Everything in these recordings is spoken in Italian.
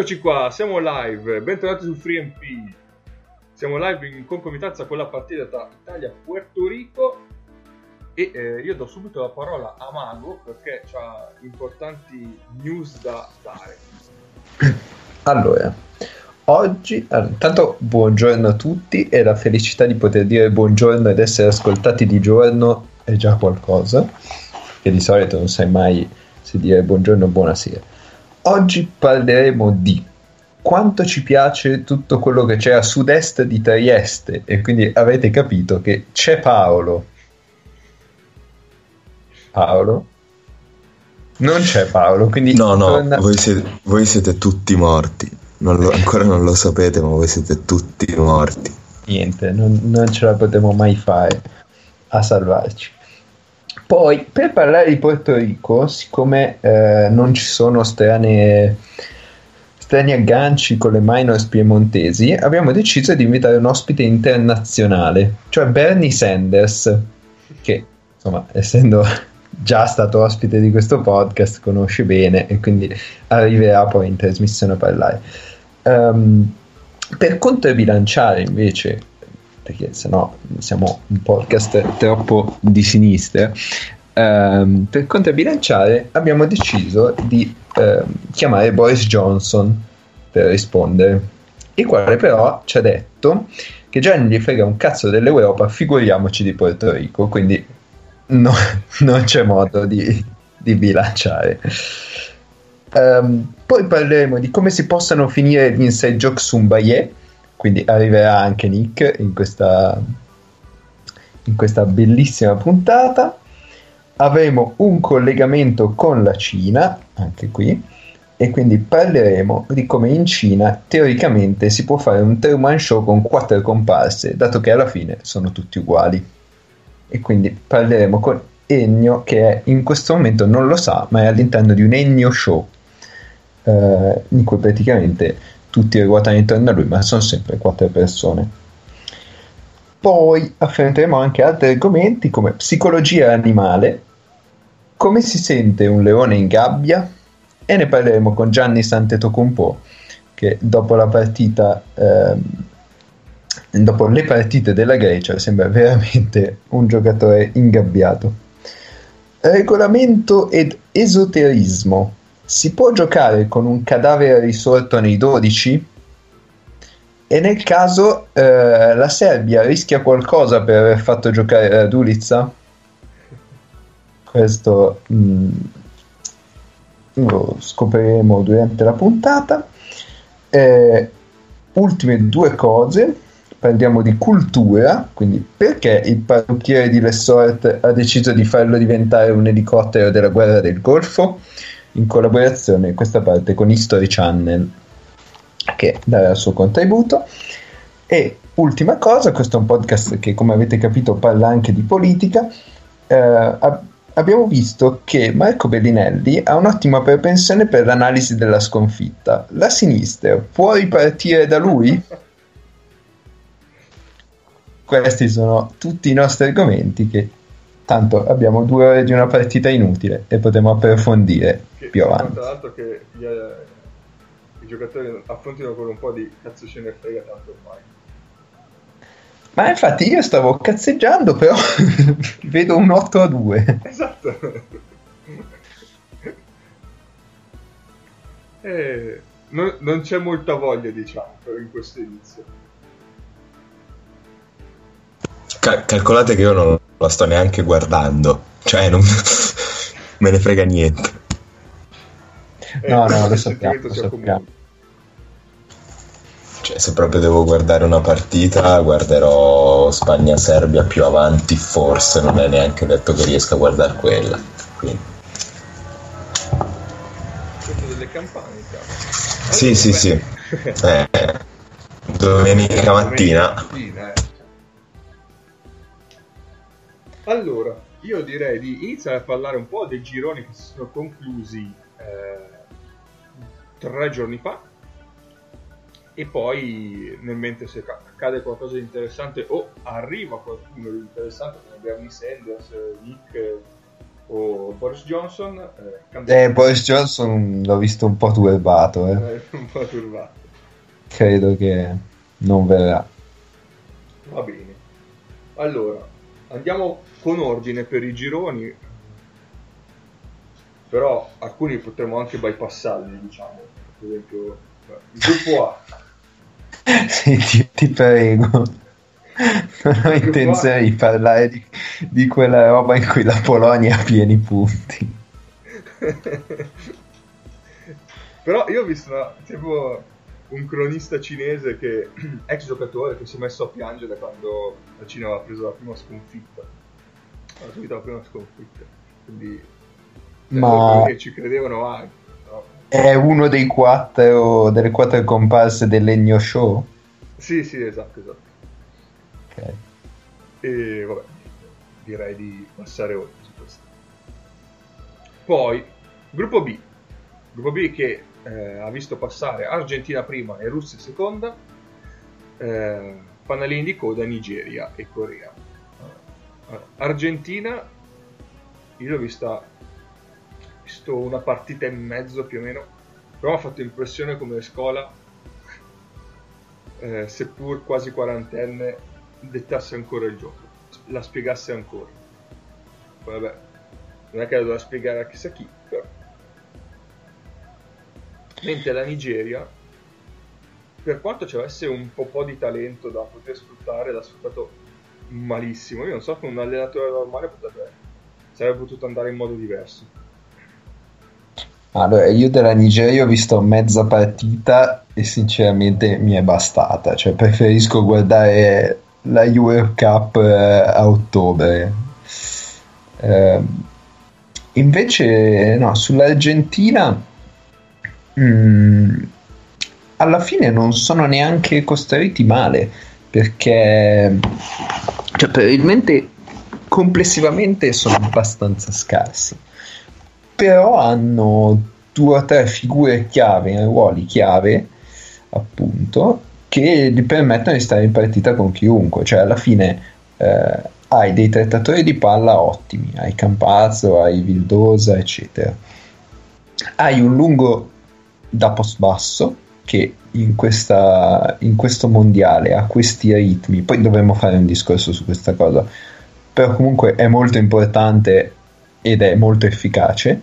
Eccoci qua, siamo live, bentornati su FreeMP. Siamo live in concomitanza con la partita tra Italia e Puerto Rico e eh, io do subito la parola a Mago perché ha importanti news da dare. Allora, oggi, intanto buongiorno a tutti e la felicità di poter dire buongiorno ed essere ascoltati di giorno è già qualcosa, che di solito non sai mai se dire buongiorno o buonasera. Oggi parleremo di quanto ci piace tutto quello che c'è a sud-est di Trieste e quindi avete capito che c'è Paolo. Paolo? Non c'è Paolo, quindi... No, no, torna... voi, siete, voi, siete, tutti morti. Non lo, ancora non lo sapete, ma voi siete tutti morti. Niente, non, non ce la potremo mai fare a salvarci. Poi, per parlare di Porto Rico, siccome eh, non ci sono strane, strani agganci con le minors piemontesi, abbiamo deciso di invitare un ospite internazionale, cioè Bernie Sanders, che, insomma, essendo già stato ospite di questo podcast, conosce bene e quindi arriverà poi in trasmissione a parlare. Um, per controbilanciare invece perché sennò siamo un podcast troppo di sinistra. Um, per controbilanciare abbiamo deciso di um, chiamare Boris Johnson per rispondere, il quale però ci ha detto che già non gli frega un cazzo dell'Europa, figuriamoci di Porto Rico, quindi no, non c'è modo di, di bilanciare. Um, poi parleremo di come si possano finire gli inside joke su un Bayer quindi arriverà anche Nick in questa, in questa bellissima puntata. Avremo un collegamento con la Cina, anche qui, e quindi parleremo di come in Cina teoricamente si può fare un Truman Show con quattro comparse, dato che alla fine sono tutti uguali. E quindi parleremo con Ennio che è, in questo momento non lo sa, ma è all'interno di un Ennio Show, eh, in cui praticamente tutti ruotano intorno a lui, ma sono sempre quattro persone. Poi affronteremo anche altri argomenti come psicologia animale, come si sente un leone in gabbia e ne parleremo con Gianni Santetocumpo che dopo la partita ehm, dopo le partite della Grecia sembra veramente un giocatore ingabbiato. Regolamento ed esoterismo si può giocare con un cadavere risorto nei 12? E nel caso eh, la Serbia rischia qualcosa per aver fatto giocare la Dulizza? Questo mh, mm, lo scopriremo durante la puntata. Eh, ultime due cose. Parliamo di cultura, quindi perché il parrucchiere di Lessort ha deciso di farlo diventare un elicottero della guerra del Golfo? In collaborazione in questa parte con History Channel che darà il suo contributo. E ultima cosa, questo è un podcast che come avete capito parla anche di politica. Eh, ab- abbiamo visto che Marco Bellinelli ha un'ottima propensione per l'analisi della sconfitta. La sinistra può ripartire da lui? questi sono tutti i nostri argomenti che tanto abbiamo due ore di una partita inutile e potremo approfondire che, più avanti. Tra l'altro che gli, eh, i giocatori affrontino con un po' di cazzo ce ne frega tanto ormai. Ma infatti io stavo cazzeggiando, però vedo un 8 a 2. Esatto. eh, non, non, c'è molta voglia, diciamo, in questo inizio. Cal- calcolate che io non la sto neanche guardando, cioè non me ne frega niente. No, no, lo sappiamo, lo sappiamo. Cioè, se proprio devo guardare una partita, guarderò Spagna-Serbia più avanti, forse non è neanche detto che riesca a guardare quella. Quindi. delle campane, Sì, sì, sì. eh, domenica mattina. mattina eh. Allora, io direi di iniziare a parlare un po' dei gironi che si sono conclusi eh, tre giorni fa e poi nel mente se accade qualcosa di interessante o arriva qualcuno di interessante come Bernie Sanders, Nick o Boris Johnson. Eh, Eh, Boris Johnson l'ho visto un po' turbato, eh. Eh, un po' turbato. credo che non verrà. Va bene. Allora, andiamo con ordine per i gironi. Però alcuni potremmo anche bypassarli, diciamo. Per esempio, eh, il gruppo A. Sì, ti, ti prego. Non ho intenzione di parlare di, di quella roba in cui la Polonia ha pieni punti. Però io ho visto una- tipo un cronista cinese che, ex giocatore, che si è messo a piangere quando la Cina aveva preso la prima sconfitta. Ha subito la prima sconfitta. Quindi cioè, Ma- ci credevano anche. no? È uno dei quattro, delle quattro comparse del Legno Show. Sì, sì, esatto, esatto. Ok. E vabbè, direi di passare oltre su questo. Poi, gruppo B. Gruppo B che eh, ha visto passare Argentina prima e Russia seconda, eh, fanalini di coda Nigeria e Corea. Argentina, io l'ho vista, visto una partita e mezzo più o meno, però mi ha fatto impressione come scuola, eh, seppur quasi quarantenne, dettasse ancora il gioco, la spiegasse ancora. Poi vabbè, non è che la doveva spiegare a chissà chi, però. Mentre la Nigeria, per quanto ci avesse un po', po' di talento da poter sfruttare, l'ha sfruttato malissimo. Io non so con un allenatore normale potrebbe, sarebbe potuto andare in modo diverso. Allora, io della Nigeria ho visto mezza partita e sinceramente mi è bastata. Cioè, preferisco guardare la Euro Cup eh, a ottobre. Ehm, invece, no, sull'Argentina, mm, alla fine non sono neanche costruiti male perché, cioè, probabilmente complessivamente sono abbastanza scarsi. Però hanno due o tre figure chiave ruoli chiave appunto che gli permettono di stare in partita con chiunque. Cioè alla fine eh, hai dei trattatori di palla ottimi hai Campazzo, hai Vildosa eccetera. Hai un lungo da post basso che in, questa, in questo mondiale ha questi ritmi poi dovremmo fare un discorso su questa cosa però comunque è molto importante ed è molto efficace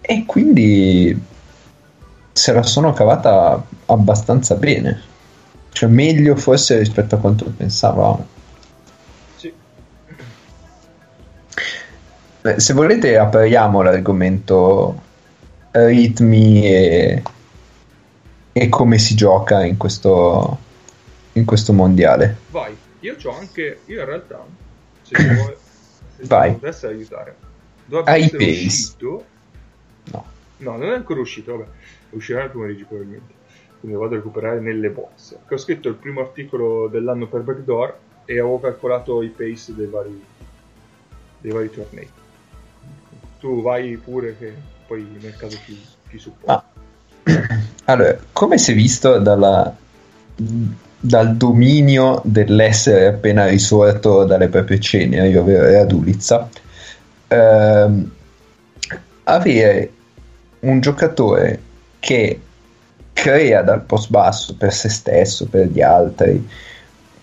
e quindi se la sono cavata abbastanza bene cioè meglio forse rispetto a quanto pensavamo Sì. Beh, se volete apriamo l'argomento ritmi e, e come si gioca in questo, in questo mondiale Vai, io c'ho anche, io in realtà, se ti vuoi, se Vai. ti potesse aiutare, dovrebbe essere pace? uscito, no no, non è ancora uscito, vabbè, uscirà nel pomeriggio probabilmente, quindi lo vado a recuperare nelle box, che ho scritto il primo articolo dell'anno per Backdoor e avevo calcolato i pace dei vari, dei vari tornei. Tu vai pure che poi nel caso ti, ti supporto. Ah. Allora, come si è visto dalla- dal dominio dell'essere appena risorto dalle proprie ceneri, ovvero Radulizza, ehm, avere un giocatore che crea dal post basso per se stesso, per gli altri,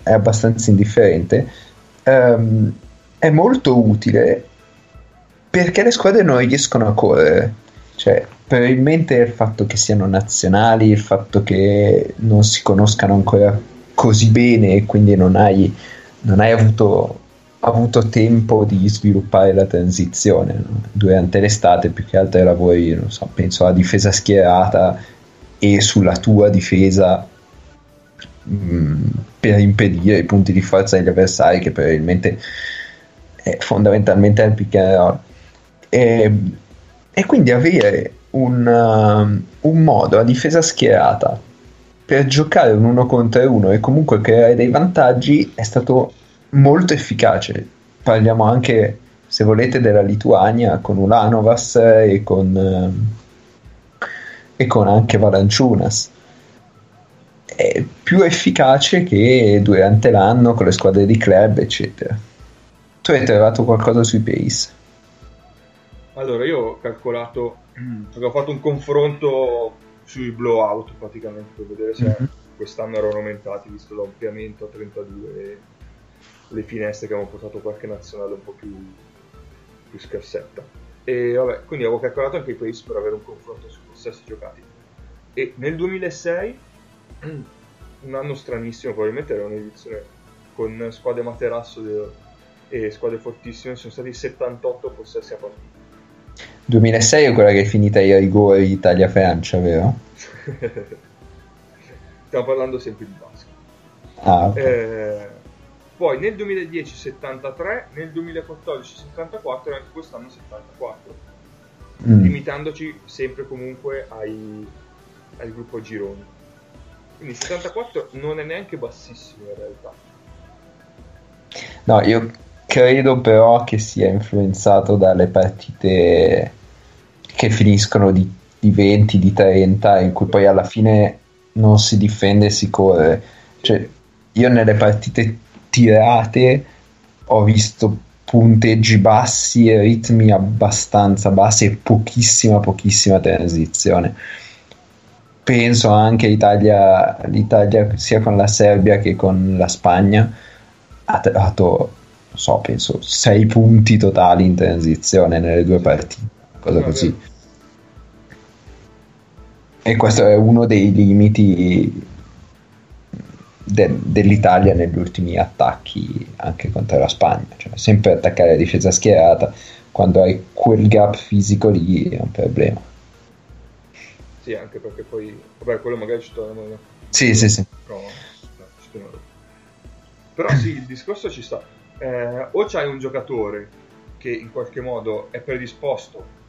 è abbastanza indifferente, ehm, è molto utile perché le squadre non riescono a correre. Cioè, probabilmente il fatto che siano nazionali, il fatto che non si conoscano ancora così bene e quindi non hai, non hai avuto, avuto tempo di sviluppare la transizione no? durante l'estate, più che altro lavori, non so, penso alla difesa schierata e sulla tua difesa mh, per impedire i punti di forza degli avversari che probabilmente è fondamentalmente il pick and roll. E, e quindi avere un, um, un modo a difesa schierata per giocare un uno contro uno e comunque creare dei vantaggi è stato molto efficace. Parliamo anche, se volete, della Lituania con Ulanovas e con, um, e con anche Valanciunas. È più efficace che durante l'anno con le squadre di club, eccetera. Tu hai trovato qualcosa sui pace? Allora, io ho calcolato, ho fatto un confronto sui blowout praticamente per vedere se mm-hmm. quest'anno erano aumentati visto l'ampliamento a 32 e le finestre che avevano portato qualche nazionale un po' più, più scarsetta. E vabbè, quindi avevo calcolato anche i pace per avere un confronto su possessi giocati. E nel 2006, un anno stranissimo, probabilmente era un'edizione con squadre materasso e squadre fortissime, sono stati 78 possessi a partita 2006 è quella che è finita ai rigori Italia-Francia, vero? Stiamo parlando sempre di basket. Ah, okay. eh, poi nel 2010 73, nel 2014 74 e anche quest'anno 74, mm. limitandoci sempre comunque ai, al gruppo gironi. Quindi 74 non è neanche bassissimo in realtà. No, io credo però che sia influenzato dalle partite che finiscono di, di 20, di 30, in cui poi alla fine non si difende e si corre. Cioè, io nelle partite tirate ho visto punteggi bassi e ritmi abbastanza bassi e pochissima, pochissima transizione. Penso anche Italia, l'Italia sia con la Serbia che con la Spagna ha trovato so, penso 6 punti totali in transizione nelle due partite, cosa così. E questo è uno dei limiti de- dell'Italia negli ultimi attacchi anche contro la Spagna, cioè sempre attaccare la difesa schierata quando hai quel gap fisico lì è un problema. Sì, anche perché poi, vabbè, quello magari ci torniamo. Sì, sì, sì. No, no, Però sì, il discorso ci sta eh, o c'hai un giocatore che in qualche modo è predisposto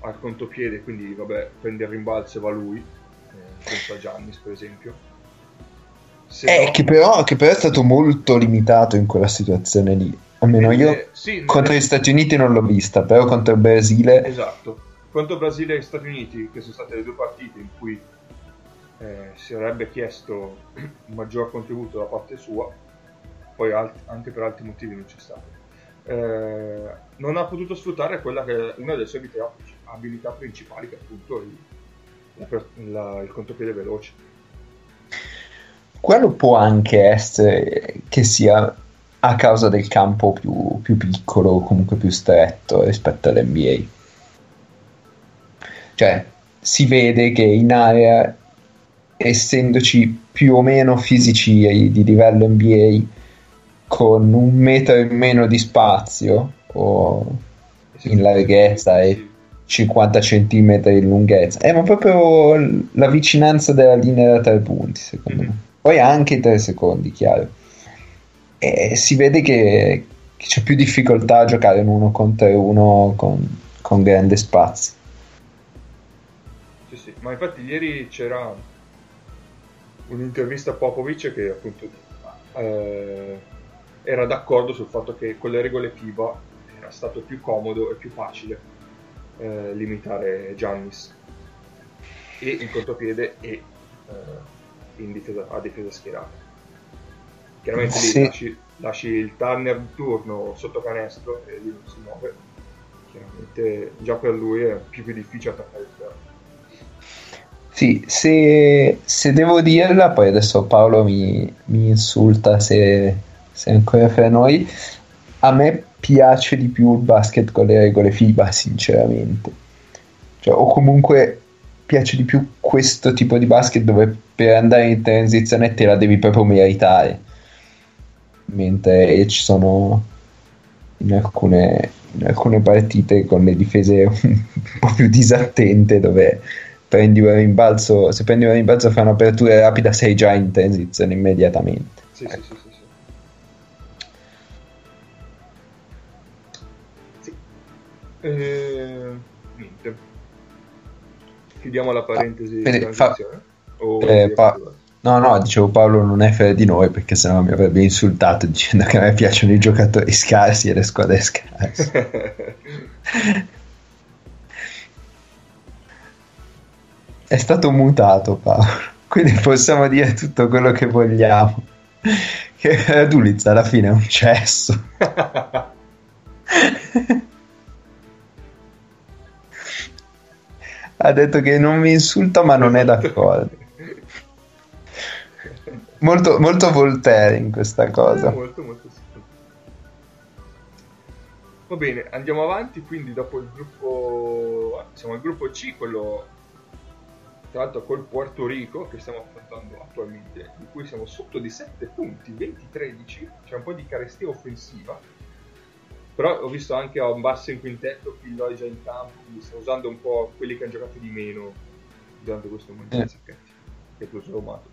al contropiede, quindi vabbè, prende il rimbalzo e va lui, eh, penso a Giannis per esempio. Eh, no... che, però, che, però, è stato molto limitato in quella situazione lì. Almeno io eh, sì, contro gli Stati Uniti non l'ho vista, però contro il Brasile... Esatto, contro Brasile e Stati Uniti, che sono state le due partite in cui eh, si avrebbe chiesto un maggior contributo da parte sua, poi alt- anche per altri motivi non c'è stato. Eh, non ha potuto sfruttare quella che è una delle sue abilità, abilità principali, che è appunto il, la, il contropiede veloce. Quello può anche essere che sia a causa del campo più, più piccolo comunque più stretto rispetto all'NBA. Cioè, si vede che in area, essendoci più o meno fisici di livello NBA, con un metro in meno di spazio o in larghezza e 50 cm in lunghezza. Eh, ma proprio la vicinanza della linea da tre punti secondo mm-hmm. me poi anche tre secondi chiaro. E si vede che, che, c'è più difficoltà a giocare in uno contro uno con, con grande spazio. Sì sì ma infatti ieri c'era un'intervista a Popovic che appunto eh, era d'accordo sul fatto che con le regole FIBA era stato più comodo e più facile eh, limitare Giannis e in contropiede e eh, in difesa, a difesa schierata. Chiaramente sì. lì lasci, lasci, il Turner di turno sotto canestro e lui non si muove. Chiaramente già per lui è più, più difficile attaccare il ferro. Sì, se, se, devo dirla, poi adesso Paolo mi, mi insulta se, sei ancora fra noi. A me piace di più il basket con le regole FIBA, sinceramente. Cioè, o comunque piace di più questo tipo di basket dove per andare in transizione te la devi proprio meritare. Mentre ci sono in alcune, in alcune partite con le difese un po' più disattente dove prendi un rimbalzo, se prendi un rimbalzo fa un'apertura rapida sei già in transizione immediatamente. Sì, ecco. sì, sì. Eh, niente. Chiudiamo la parentesi ah, fa... eh, pa... No, no, dicevo Paolo non è fra di noi perché sennò mi avrebbe insultato dicendo che a me piacciono i giocatori scarsi e le squadre scarse. è stato mutato Paolo, quindi possiamo dire tutto quello che vogliamo. Che Radulitz alla fine è un cesso. ha detto che non mi insulta ma non è d'accordo. Molto, molto Voltaire in questa cosa. Eh, molto, molto sì. Va bene, andiamo avanti, quindi dopo il gruppo... Siamo al gruppo C, quello tra l'altro col Puerto Rico che stiamo affrontando attualmente, di cui siamo sotto di 7 punti, 20-13, c'è un po' di carestia offensiva, però ho visto anche a un basso in quintetto Pilloi già in campo, quindi sto usando un po' quelli che hanno giocato di meno durante questo momento Eh. che tutto sommato.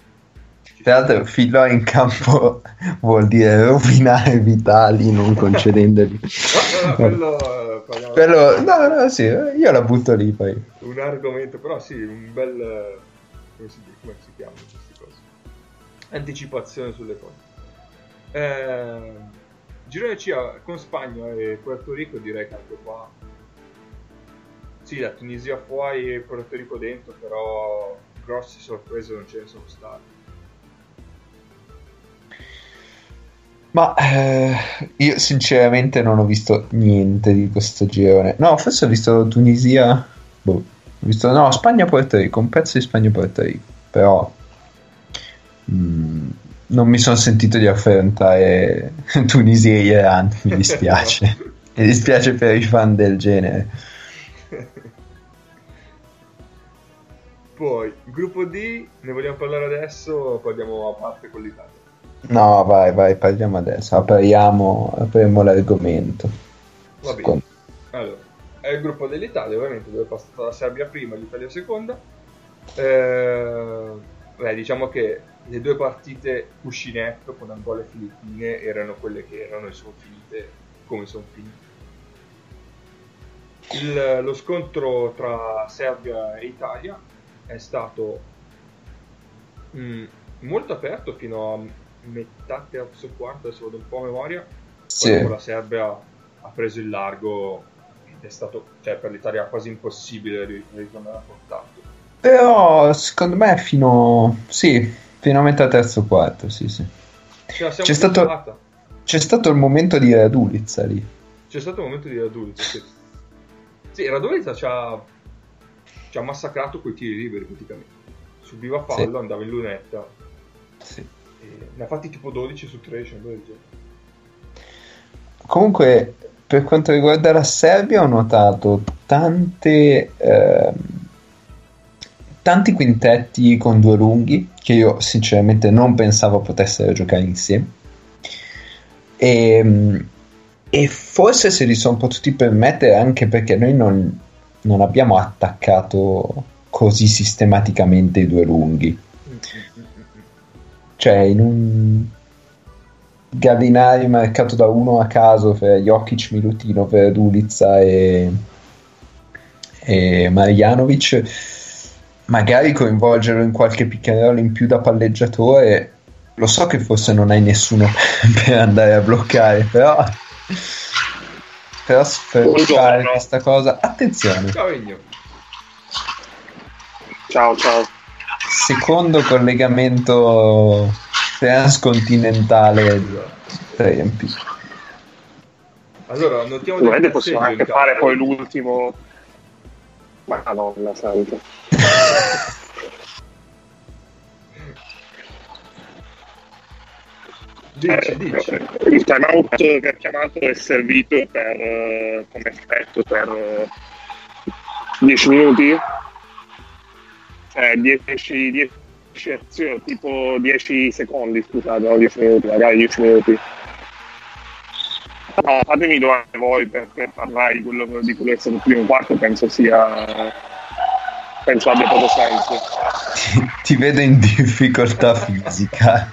Tra l'altro, filo in campo vuol dire rovinare Vitali non concedendogli. No, no, quello, parliamo- Quello, no, no, sì, io la butto lì poi. un argomento, però sì, un bel... come si, come si chiamano queste cose? Anticipazione sulle cose. Eh, girone C con Spagna e Puerto Rico direi che anche qua... Sì, la Tunisia fuori e Puerto Rico dentro, però grosse sorprese non ce ne sono state. Ma eh, io sinceramente non ho visto niente di questo girone. No, forse ho visto Tunisia. Boh, ho visto no, Spagna-Puerto Rico, un pezzo di Spagna-Puerto Rico. Però mm, non mi sono sentito di affrontare Tunisia e Iran. Mi dispiace. mi dispiace per i fan del genere. Poi, gruppo D, ne vogliamo parlare adesso o poi andiamo a parte con l'Italia? No, vai, vai, parliamo adesso. Apriamo, apriamo l'argomento. Va bene. Secondo- Allora, è il gruppo dell'Italia, ovviamente, dove è passata la Serbia prima l'Italia seconda. Eh, beh, diciamo che le due partite cuscinetto con Angola e Filippine erano quelle che erano e sono finite come sono finite. Il- lo scontro tra Serbia e Italia è stato mm, molto aperto fino a metà terzo quarto, adesso vado un po' a memoria. Sì. la Serbia ha preso il largo ed è stato cioè, per l'Italia quasi impossibile ri- ritornare a portarlo. Però secondo me fino, sì, fino a metà terzo quarto, sì, sì. C'è stato-. C'è stato il momento di Radulizza lì. C'è stato un momento di Radulizza. Sì, sì Radulizza ci ha, ci ha massacrato quei tiri liberi praticamente. Subiva fallo, Sì. andava in lunetta. Sì. E ne ha fatti tipo 12 su 13. una cosa del genere. Comunque, per quanto riguarda la Serbia, ho notato tante, ehm, tanti quintetti con due lunghi che io sinceramente non pensavo potessero giocare insieme. E, e forse se li sono potuti permettere anche perché noi non, non abbiamo attaccato così sistematicamente i due lunghi. Cioè, in un Gallinari marcato da uno a caso per Jokic, Milutino, per Dulizza e, e Marjanovic, magari coinvolgerlo in qualche roll in più da palleggiatore. Lo so che forse non hai nessuno per andare a bloccare, però, però per fare questa cosa, attenzione. Ciao Egno. Ciao, ciao. Secondo collegamento transcontinentale di tempi. Allora, notiamo del possiamo anche fare poi l'ultimo. Madonna santa. Dici, dici. Eh, Il timeout che ha chiamato è servito per, eh, come effetto per eh, 10 minuti. Eh, 10, 10 azioni, tipo 10 secondi, scusate, no 10 minuti, magari 10 minuti. No, fatemi domande voi perché parlare di quello, di quello che è stato il primo quarto penso sia penso abbia poco senso. Ti, ti vedo in difficoltà fisica.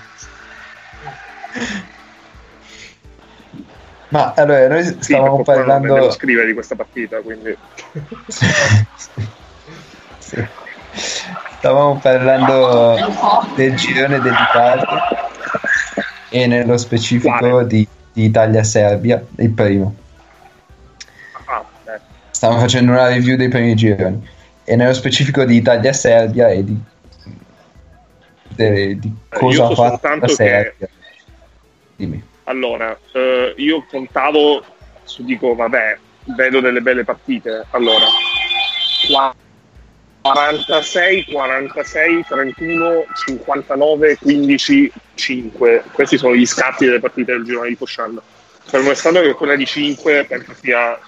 Ma allora, noi Sì, stavamo per non parlando. devo scrivere di questa partita, quindi Sì. Stavamo parlando del girone dell'Italia e nello specifico Quale? di, di Italia-Serbia, il primo. ah. Stiamo facendo una review dei primi gironi e nello specifico di Italia-Serbia e di, de- di Eh, cosa io ha so fatto la che- Serbia. Dimmi. Allora, eh, io contavo, su- dico, vabbè, vedo delle belle partite. Allora, qua 46, 46, 31, 59, 15, 5. Questi sono gli scatti delle partite del girone di Fosciando. Per me è che quella di 5 penso sia eh,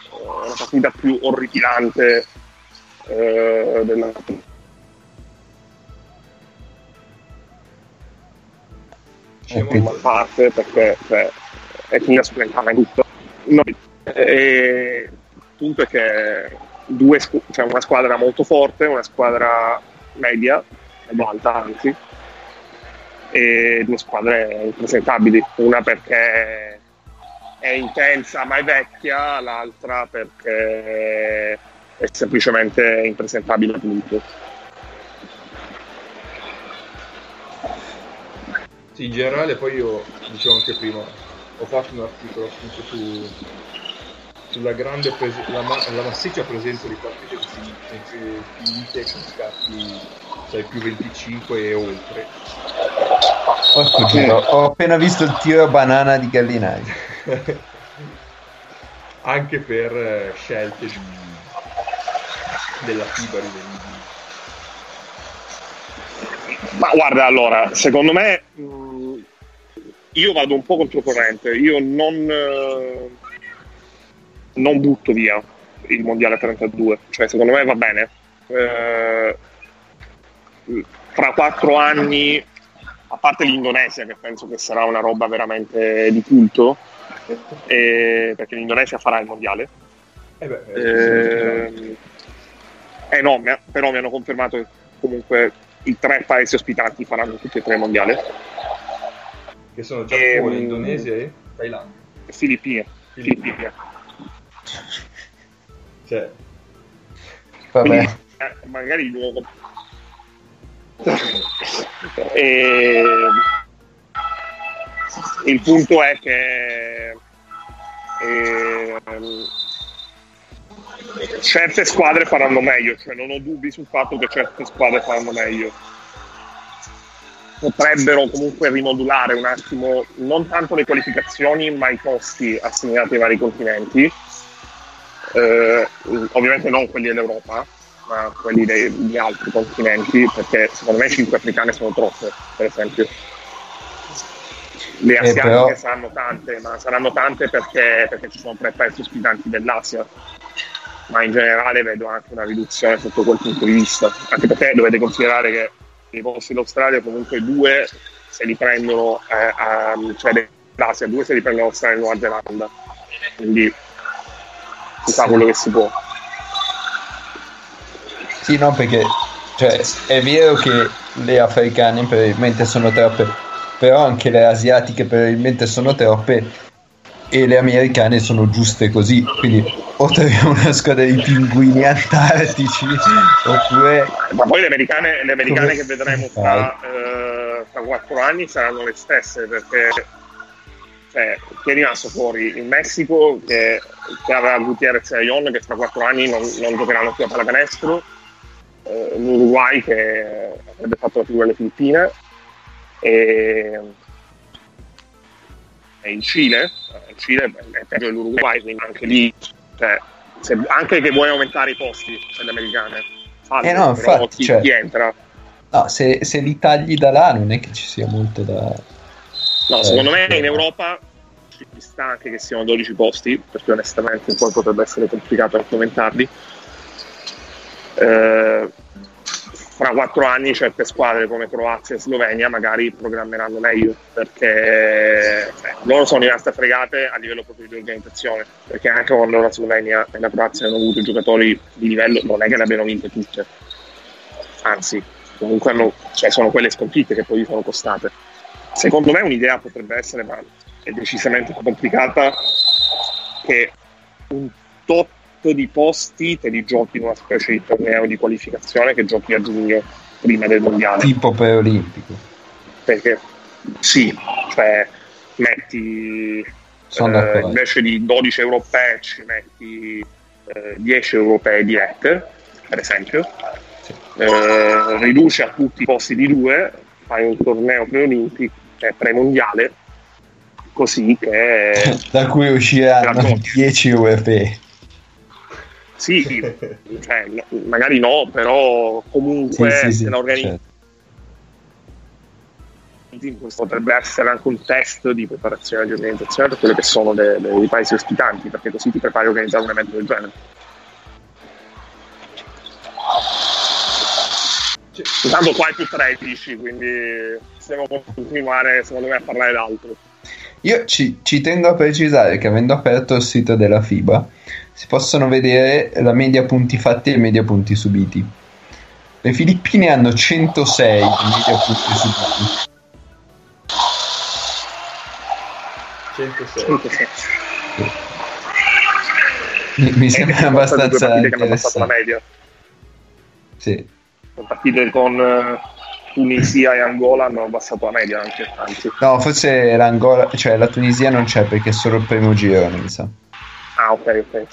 la partita più orripilante eh, della a parte perché cioè, è finita spaventata in tutto. No, e, il punto è che due, cioè una squadra molto forte, una squadra media, medio alta anzi, e due squadre impresentabili, una perché è intensa ma è vecchia, l'altra perché è semplicemente impresentabile appunto. Sì, in generale poi io, dicevo anche prima, ho fatto un articolo appunto su, sulla grande pres- la, ma- la, massiccia presenza di partite finite con scatti sai, più 25 e oltre. Oh, giro, ho appena visto il tiro banana di Gallinari. anche per eh, scelte di, della FIBA rivenibili. Ma guarda, allora, secondo me mh, io vado un po' controcorrente, io non, eh, non butto via il mondiale 32, cioè secondo me va bene. Eh, tra quattro anni, a parte l'Indonesia, che penso che sarà una roba veramente di culto, eh, perché l'Indonesia farà il mondiale. Eh beh, eh, eh no, però mi hanno confermato che comunque i tre paesi ospitanti faranno tutti e tre il mondiale. Che sono Giappone, e, Indonesia e Thailandia. Filippine. Filippine. Cioè. Vabbè. Quindi, eh, magari il nuovo. e... Il punto è che eh, certe squadre faranno meglio, cioè non ho dubbi sul fatto che certe squadre faranno meglio. Potrebbero comunque rimodulare un attimo non tanto le qualificazioni, ma i costi assegnati ai vari continenti. Eh, ovviamente non quelli dell'Europa, ma quelli dei, di altri continenti, perché secondo me 5 africane sono troppe, per esempio. Le eh, asiatiche eh però... saranno tante, ma saranno tante perché, perché ci sono tre paesi ospitanti dell'Asia. Ma in generale vedo anche una riduzione sotto quel punto di vista, anche perché dovete considerare che i posti d'Australia comunque due se li prendono, eh, a, cioè l'Asia, due se li prendono Australia e Nuova Zelanda, quindi si fa quello che si può. Sì, no, perché cioè, è vero che le africane probabilmente sono troppe, però anche le asiatiche probabilmente sono troppe e le americane sono giuste così. Quindi o troviamo una squadra di pinguini antartici oppure... Ma poi le americane, le americane che vedremo tra, eh, tra 4 anni saranno le stesse perché cioè, chi è rimasto fuori? Il Messico che, che aveva Gutierrez e Ion che tra 4 anni non, non giocheranno più a pallacanestro, eh, l'Uruguay che avrebbe fatto la figura delle Filippine e in Cile, in Cile è peggio dell'Uruguay, quindi anche lì, cioè, se, anche che vuoi aumentare i posti delle americane, fallo, eh no, infatti, chi, cioè, chi, entra. No, se, se, li tagli da là non è che ci sia molto da... No, eh, secondo me in Europa ci sta anche che siano 12 posti, perché onestamente poi potrebbe essere complicato anche aumentarli. Eh, fra quattro anni certe squadre come Croazia e Slovenia magari programmeranno meglio perché cioè, loro sono rimaste fregate a livello proprio di organizzazione perché anche quando la Slovenia e la Croazia hanno avuto giocatori di livello non è che le abbiano vinte tutte. Anzi comunque hanno, cioè, sono quelle sconfitte che poi gli sono costate secondo me un'idea potrebbe essere ma è decisamente più complicata che un top di posti te li giochi in una specie di torneo di qualificazione che giochi a giugno prima del mondiale. Tipo preolimpico. Perché sì, cioè metti eh, invece di 12 europei ci metti eh, 10 europei dirette, per esempio. Sì. Eh, riduci a tutti i posti di due, fai un torneo preolimpico, cioè premondiale, così che... da cui usciranno 10 europei. sì, cioè, magari no, però comunque Sì, sì, sì, se la organizzi certo. questo potrebbe essere anche un test di preparazione di organizzazione per quelle che sono i paesi ospitanti, perché così ti prepari a organizzare un evento del genere. Intanto qua è più 13, quindi possiamo continuare secondo me a parlare d'altro. Io ci, ci tengo a precisare che avendo aperto il sito della FIBA si possono vedere la media punti fatti e media punti subiti. Le Filippine hanno 106 di media punti subiti. 106. Mi, mi E sembra sono abbastanza partite che hanno passato la interessante. media. Sì. Le partite con eh, Tunisia e Angola hanno abbassato la media anche, anzi. No, forse l'Angola, cioè la Tunisia non c'è perché è solo il primo girone, mi sa. Ah, ok, ok.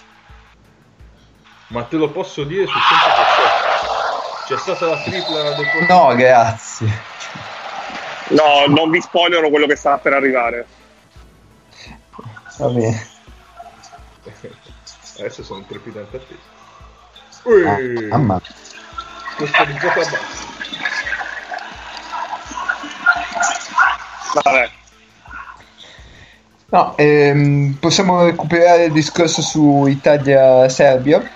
Ma te lo posso dire su 100%. C'è stata la tripla del. No, grazie. No, non vi spoilerò quello che sta per arrivare. Va bene. Adesso sono trepidante atteso. Ui, Ah, mamma. customizzato a basso. Vabbè, No, ehm, possiamo recuperare il discorso su Italia-Serbia,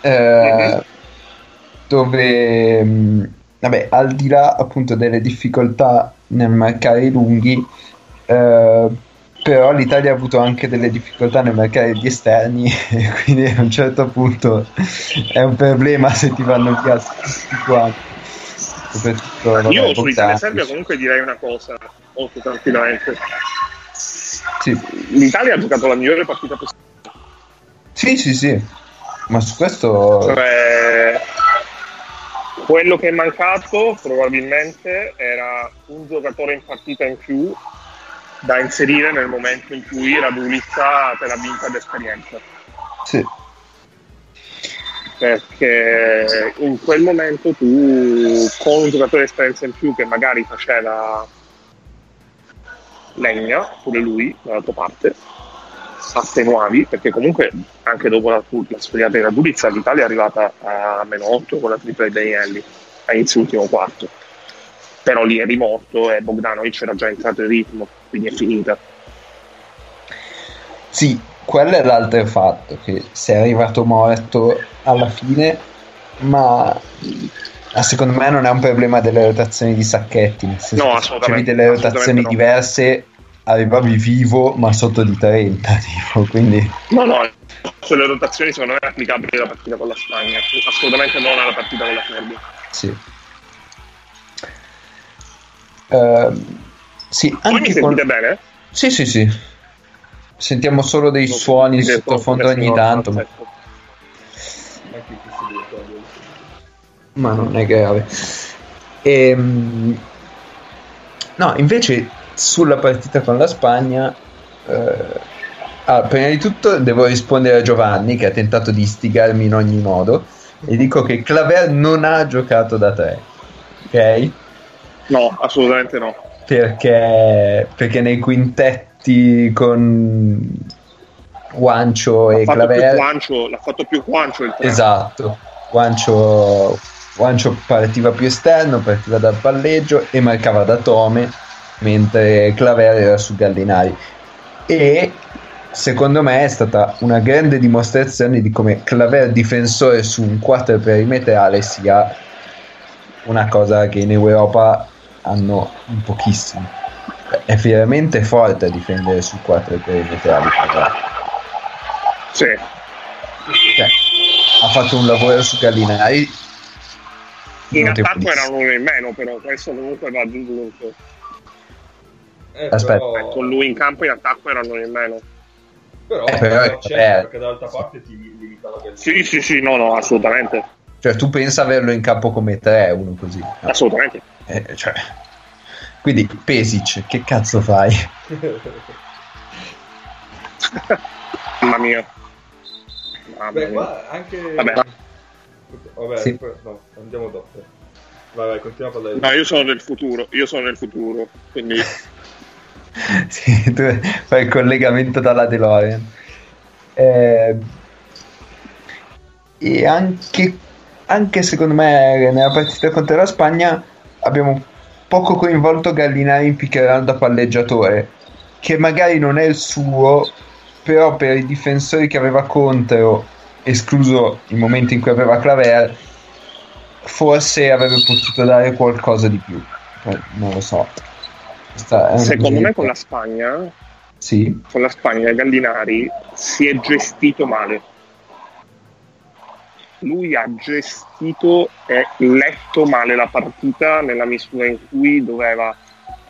eh, Mhm. dove, mh, vabbè, al di là appunto delle difficoltà nel marcare i lunghi, eh, però l'Italia ha avuto anche delle difficoltà nel marcare gli esterni, e quindi a un certo punto è un problema se ti vanno via tutti quanti. Soprattutto, vabbè, io su Italia. Serbia comunque direi una cosa molto tranquillamente. Sì. L'Italia ha giocato la migliore partita possibile. Sì, sì, sì, ma su questo Cioè, quello che è mancato probabilmente era un giocatore in partita in più da inserire nel momento in cui Radulica te l'ha vinta d'esperienza. sì. Perché in quel momento tu con un giocatore esperienza in più che magari faceva legna, pure lui dalla tua parte, attenuavi, perché comunque anche dopo la, la sfuriata di Radulizza l'Italia è arrivata a meno 8 con la tripla di Danielli a inizio ultimo quarto, però lì eri morto e Bogdanovic era già entrato in ritmo, quindi è finita. Sì, quello è l'altro fatto, che sei arrivato morto alla fine, ma secondo me non è un problema delle rotazioni di sacchetti, nel senso No, che assolutamente, facevi delle rotazioni no. diverse, arrivavi vivo ma sotto di 30, tipo, quindi No, no, sulle rotazioni secondo me è applicabile la partita con la Spagna, assolutamente non alla partita con la Serbia. sì. Ehm, sì, Voi mi anche con... sentite bene? Sì, sì, sì. Sentiamo solo dei suoni sentite sottofondo ogni tanto, ma... in ma non è grave. Ehm, no, invece sulla partita con la Spagna, eh, ah, prima di tutto devo rispondere a Giovanni che ha tentato di istigarmi in ogni modo e dico che Claver non ha giocato da tre, ok? No, assolutamente no. Perché, perché nei quintetti con Guancio e Claver Juancho, l'ha fatto più Juancho il tre. Esatto, Guancio, Guancio partiva più esterno, partiva dal palleggio e marcava da Tome, mentre Claver era su Gallinari. E secondo me è stata una grande dimostrazione di come Claver difensore su un 4 perimetrale sia una cosa che in Europa hanno pochissimo. È veramente forte a difendere su 4 perimetrali. Sì. Cioè, ha fatto un lavoro su Gallinari In attacco erano uno in meno, però questo comunque va aggiunto. Eh, Aspetta. però, Con lui in campo in attacco erano uno in meno. però, Eh, però è- c'è eh. perché dall'altra parte ti limitava che Sì, sì, sì, no, no, assolutamente. Cioè, tu pensa averlo in campo come te, uno così. no? Assolutamente. Eh, cioè. Quindi, Pesic, che cazzo fai? Mamma mia. Mamma Beh, mia. anche... Vabbè. Vabbè, Sì. no, andiamo dopo. Vai, vai, continua a parlare. No, io sono nel futuro, io sono nel futuro, quindi sì, tu fai il collegamento dalla DeLorean. Eh, e anche, anche secondo me nella partita contro la Spagna abbiamo poco coinvolto Gallinari in roll da palleggiatore, che magari non è il suo, però per i difensori che aveva contro, escluso il momento in cui aveva Claver, forse avrebbe potuto dare qualcosa di più. Eh, non lo so. Secondo me con la Spagna, sì. con la Spagna Gallinari si è gestito male lui ha gestito e letto male la partita nella misura in cui doveva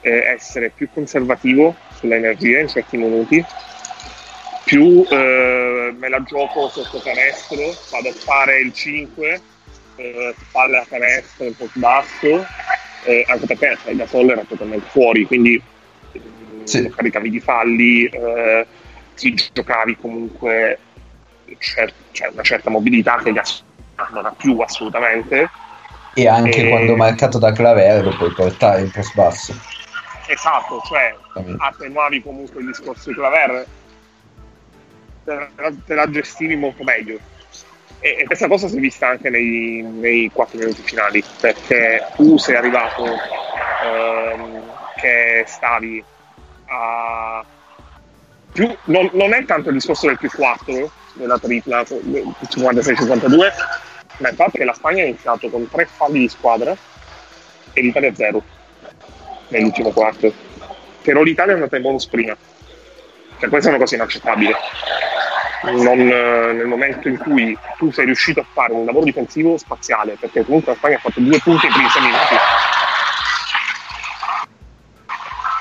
eh, essere più conservativo sulle energie in certi minuti, più eh, me la gioco sotto canestro, vado a fare il 5, eh, palle a canestro un po' basso, eh, anche perché il Gasol era totalmente fuori, quindi sì. caricavi di falli, eh, ti giocavi comunque cer- cioè una certa mobilità che Gasol non ha più assolutamente. E anche e... quando marcato da Claver lo puoi portare in post basso. Esatto, cioè attenuavi comunque il discorso di Claver, te la, te la gestivi molto meglio. E, e, questa cosa si è vista anche nei, nei 4 minuti finali, perché tu sei arrivato ehm, che stavi a più, non, non, è tanto il discorso del più 4 della tripla 56-52 ma il fatto è che la Spagna ha iniziato con tre falli di squadra e l'Italia zero nell'ultimo quarto. Però l'Italia è andata in bonus prima. Cioè questa è una cosa inaccettabile. Non, nel momento in cui tu sei riuscito a fare un lavoro difensivo spaziale perché comunque la Spagna ha fatto due punti nei primi sei minuti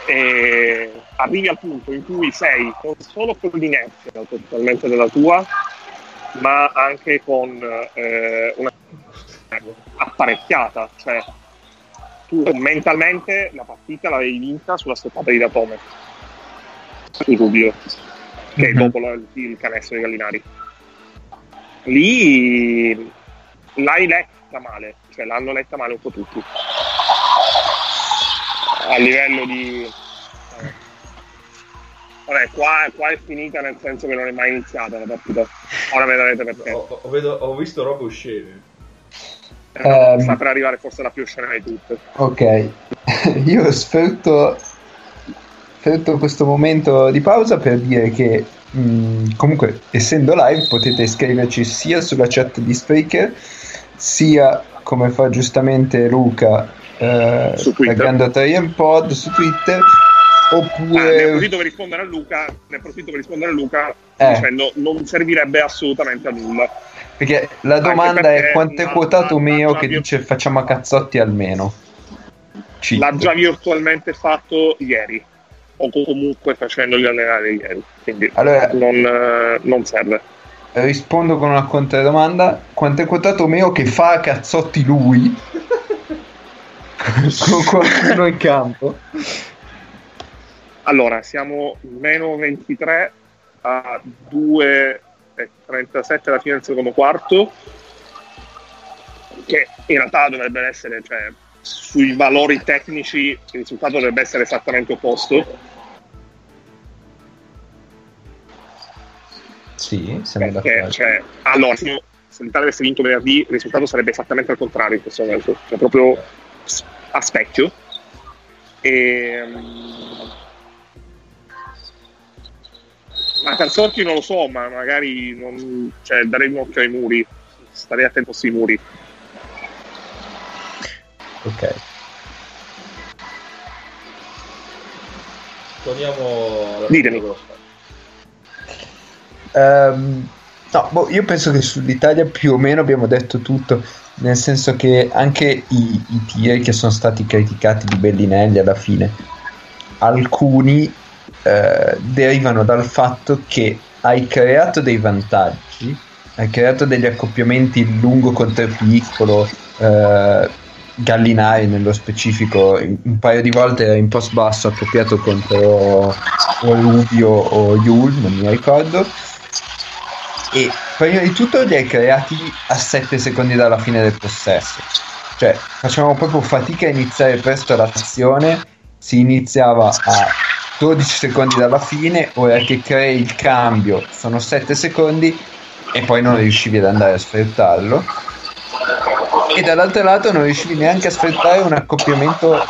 e arrivi al punto in cui sei non solo con l'inerzia totalmente della tua, ma anche con eh, una apparecchiata, cioè tu mentalmente la partita l'avevi vinta sulla stoppata di Datome su Rubio, che è mhm. dopo la, il canestro di Gallinari. Lì l'hai letta male, cioè l'hanno letta male un po' tutti a livello di... Vabbè, qua, qua, è finita nel senso che non è mai iniziata la partita. Ora vedrete perché. Ho, ho, vedo, ho visto robe oscene. Um, sta per arrivare forse la più oscena di tutte. Ok, io sfrutto, sfrutto questo momento di pausa per dire che mh, mm, comunque essendo live potete iscriverci sia sulla chat di Spreaker sia come fa giustamente Luca eh, su Twitter. Pod su Twitter oppure ah, ne approfitto per rispondere a Luca ne approfitto per rispondere a Luca eh. dicendo non servirebbe assolutamente a nulla perché la domanda perché è quanto è quotato la, mio che dice facciamo a cazzotti almeno Cito. l'ha già virtualmente fatto ieri o comunque facendogli allenare ieri quindi allora, non, non serve rispondo con una controdomanda quanto è quotato Meo che fa a cazzotti lui con qualcuno in campo. Allora, siamo meno 23 a 2,37 alla fine del secondo quarto, che in realtà dovrebbe essere, cioè, sui valori tecnici il risultato dovrebbe essere esattamente opposto. Sì, siamo Perché, d'accordo. Cioè, allora, se l'Italia avesse vinto venerdì, il risultato sarebbe esattamente al contrario in questo momento. Cioè, proprio a specchio. E, um, ma Calzotti non lo so ma magari non, cioè, darei un occhio ai muri. Starei attento sui muri. Ok. Torniamo alla ditemi. Um, no, boh, io penso che sull'Italia più o meno abbiamo detto tutto nel senso che anche i, i tiri che sono stati criticati di Bellinelli alla fine, alcuni eh, derivano dal fatto che hai creato dei vantaggi, hai creato degli accoppiamenti lungo contro piccolo, eh, Gallinari nello specifico un paio di volte era in post basso accoppiato contro o Rubio o Yul, non mi ricordo e prima di tutto li hai creati a 7 secondi dalla fine del possesso. Cioè, facevamo proprio fatica a iniziare presto l'azione, si iniziava a 12 secondi dalla fine, ora che crei il cambio sono 7 secondi, e poi non riuscivi ad andare a sfruttarlo e dall'altro lato non riuscivi neanche a sfruttare un accoppiamento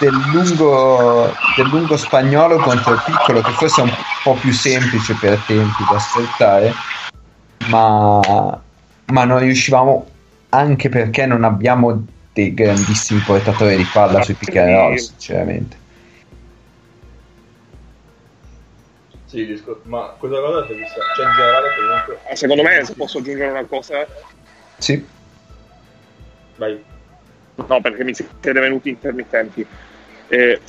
del lungo, del lungo spagnolo contro il piccolo che forse è un po' più semplice per tempi da sfruttare ma, ma non riuscivamo anche perché non abbiamo dei grandissimi portatori di palla sui pick and roll sinceramente Sì, disco- ma questa cosa si è vista, cioè in generale comunque... Eh, Secondo me, se posso aggiungere una cosa, sì Vai. no, perché mi siete venuti intermittenti. Eh,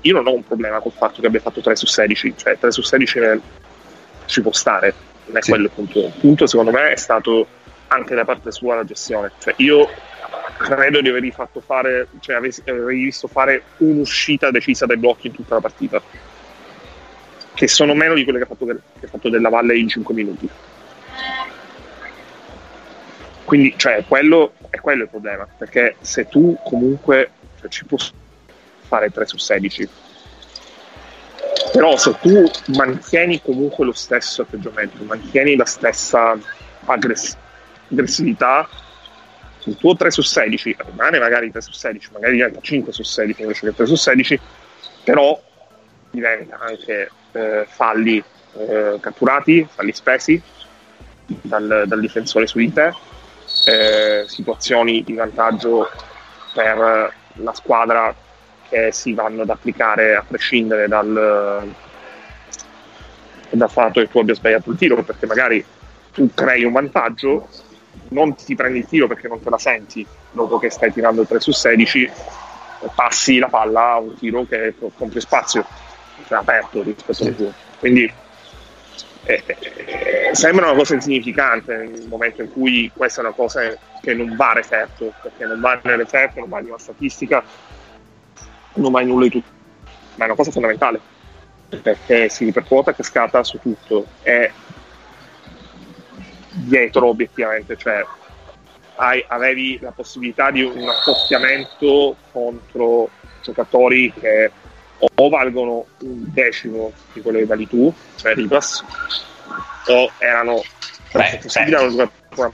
io non ho un problema col fatto che abbia fatto 3 su 16, cioè 3 su 16 nel- ci può stare, non è Sì. quello il punto. Il punto, secondo me, è stato anche da parte sua la gestione. Cioè, io credo di avergli fatto fare, cioè avergli visto fare un'uscita decisa dai blocchi in tutta la partita, che sono meno di quelle che ha fatto, che ha fatto della Valle in 5 minuti. Quindi, cioè, quello è quello il problema, perché se tu comunque cioè, ci puoi fare 3 su 16, però se tu mantieni comunque lo stesso atteggiamento, mantieni la stessa aggress- aggressività, il tuo 3 su 16 rimane magari 3 su 16, magari diventa 5 su 16 invece che 3 su 16, però diventa anche eh, falli eh, catturati, falli spesi dal, dal difensore su di te, eh, situazioni di vantaggio per la squadra che si vanno ad applicare a prescindere dal, dal fatto che tu abbia sbagliato il tiro, perché magari tu crei un vantaggio, non ti prendi il tiro perché non te la senti dopo che stai tirando 3 su 16, passi la palla a un tiro che più spazio, cioè aperto rispetto al tuo. Quindi eh, eh, sembra una cosa insignificante nel momento in cui questa è una cosa che non va referto, perché non va nel referto, non va in una statistica, non va in nulla di tutto, ma è una cosa fondamentale perché si ripercuote a cascata su tutto. E dietro obiettivamente, cioè hai- avevi la possibilità di un accoppiamento contro giocatori che o valgono un decimo di quello che vali tu, cioè Rivas, o erano Beh, una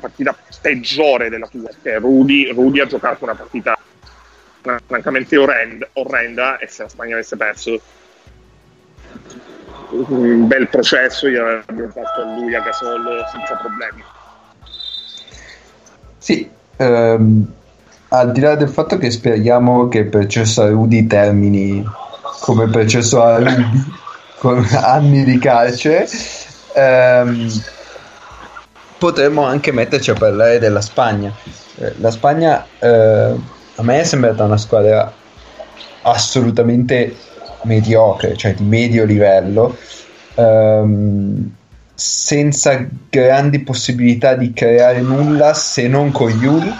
partita peggiore della tua, perché Rudy, Rudy ha giocato una partita francamente orrenda, orrenda e se la Spagna avesse perso un bel processo gli avrebbero fatto a lui a Gasol senza problemi. Sì, ehm, al di là del fatto che speriamo che il processo a Rudy termini come il processo a Rudy, con anni di carcere, ehm, potremmo anche metterci a parlare della Spagna. Eh, la Spagna eh, a me è sembrata una squadra assolutamente mediocre, cioè di medio livello, ehm, senza grandi possibilità di creare nulla se non con Yuri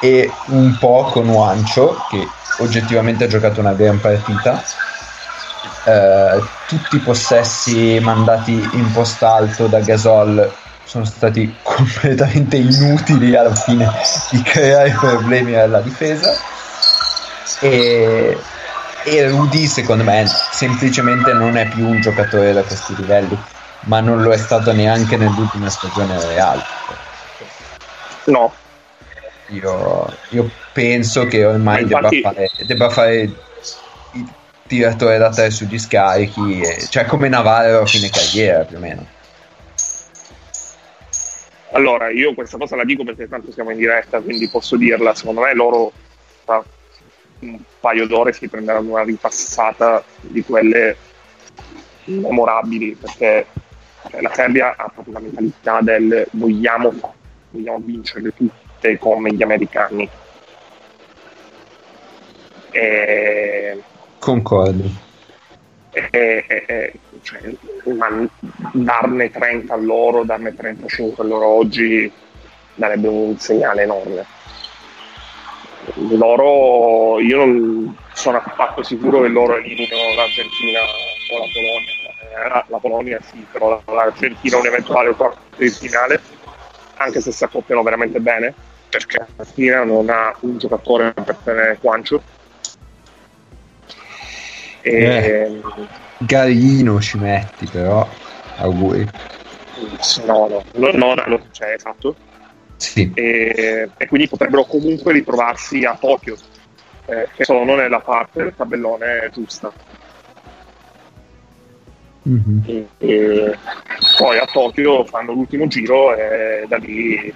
e un po' con Wancho che oggettivamente ha giocato una gran partita. Eh, tutti i possessi mandati in post alto da Gasol sono stati completamente inutili alla fine di creare problemi alla difesa. E, e Rudy secondo me semplicemente non è più un giocatore da questi livelli ma non lo è stato neanche nell'ultima stagione reale. No, io, io penso che ormai Infatti- debba, fare, debba fare il tiratore da tre sugli scarichi e- cioè come Navarro a fine carriera più o meno allora io questa cosa la dico perché tanto siamo in diretta, quindi posso dirla. Secondo me loro tra un paio d'ore si prenderanno una ripassata di quelle memorabili perché cioè, la Serbia ha proprio la mentalità del vogliamo, vogliamo vincerle tutte come gli americani. E, concordo e- e- cioè, ma darne 30 a loro, darne 35 a loro oggi darebbe un segnale enorme. Loro, io non sono affatto sicuro che loro eliminino l'Argentina o la Polonia. Eh, La, Polonia sì, però l'Argentina un eventuale quarto di finale, anche se si accoppiano veramente bene, perché l'Argentina non ha un giocatore per tenere Quancio. E, Eh. Garino ci metti però auguri No, no, no, no, no cioè, esatto. Sì. E, e quindi potrebbero comunque ritrovarsi a Tokyo, eh, che sono nella parte del tabellone giusta. Mhm. E, e poi a Tokyo fanno l'ultimo giro e da lì,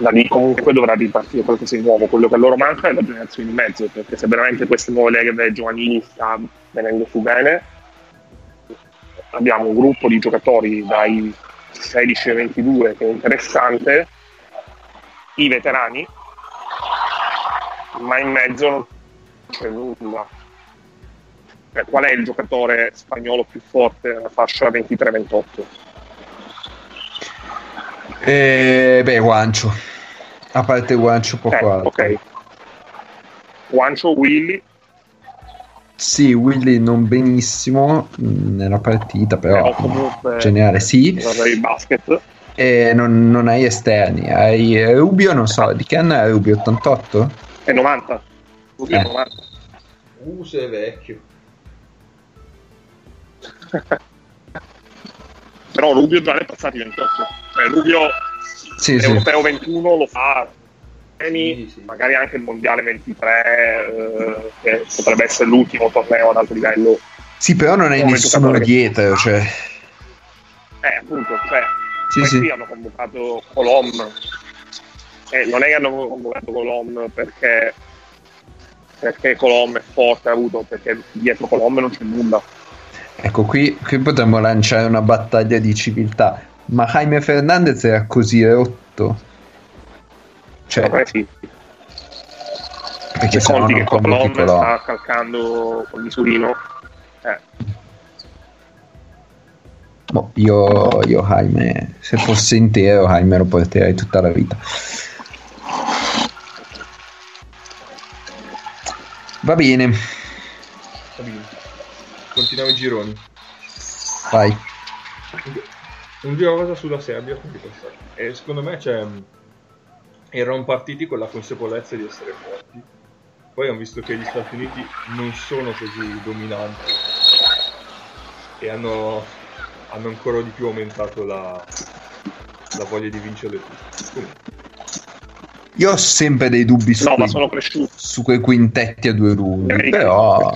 da lì comunque dovrà ripartire qualcosa di nuovo. Quello che a loro manca è la generazione di mezzo, perché se veramente queste nuove leghe giovanili sta venendo su bene, abbiamo un gruppo di giocatori dai 16 ai 22 che è interessante, i veterani, ma in mezzo non c'è nulla. Cioè, qual è il giocatore spagnolo più forte nella fascia 23-28? E, beh, Guancio. A parte Guancio, poco Eh, altro. ok. Guancio, Willy, Sì, Willy non benissimo mh, nella partita, però però comunque generale sì. di basket. E non, non hai esterni. Hai eh, Rubio, non so, di che anno è Rubio? 88? È 90. Rubio è Eh. 90. Uh, sei vecchio. Però Rubio già è passati 28. Cioè, Rubio Sì, sì. europeo 21 lo fa. Sì, sì. magari anche il mondiale 23, eh, che potrebbe essere l'ultimo torneo ad alto livello. Sì, però non hai nessuno dietro, cioè. Eh, appunto, cioè, Sì, sì. hanno convocato Colom. Eh, non è che hanno convocato Colom perché, perché Colom è forte, ha avuto, perché dietro Colom non c'è nulla. Ecco, qui, qui potremmo lanciare una battaglia di civiltà. Ma Jaime Fernandez era così rotto? Cioè, me sì. perché Se conti non che Colom. sta calcando con misurino. Eh, Boh, io, io Jaime, se fosse intero, Jaime lo porterei tutta la vita. Va bene, Va bene. Continuiamo i gironi. vai. L'ultima cosa sulla Serbia. E secondo me c'è, erano partiti con la consapevolezza di essere forti. Poi hanno visto che gli Stati Uniti non sono così dominanti e hanno, hanno ancora di più aumentato la, la voglia di vincere tutto. Comunque, Io ho sempre dei dubbi su, no, ma quei, su quei quintetti a due americani però,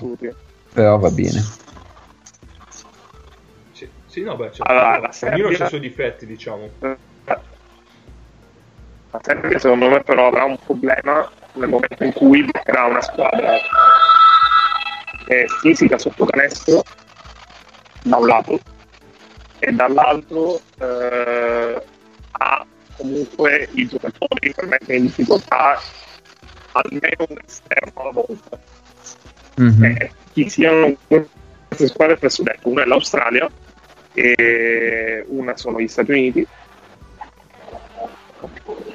però va bene. Sì, no, beh, cioè, Allora, la ognuno Serbia- ha i suoi difetti, diciamo. La Serbia secondo me però avrà un problema nel momento in cui beccherà una squadra che è fisica sotto canestro da un lato e dall'altro eh, ha comunque i giocatori per mettere in difficoltà almeno un esterno alla volta Mhm. eh, chi siano queste squadre presso detto una è l'Australia e una sono gli Stati Uniti.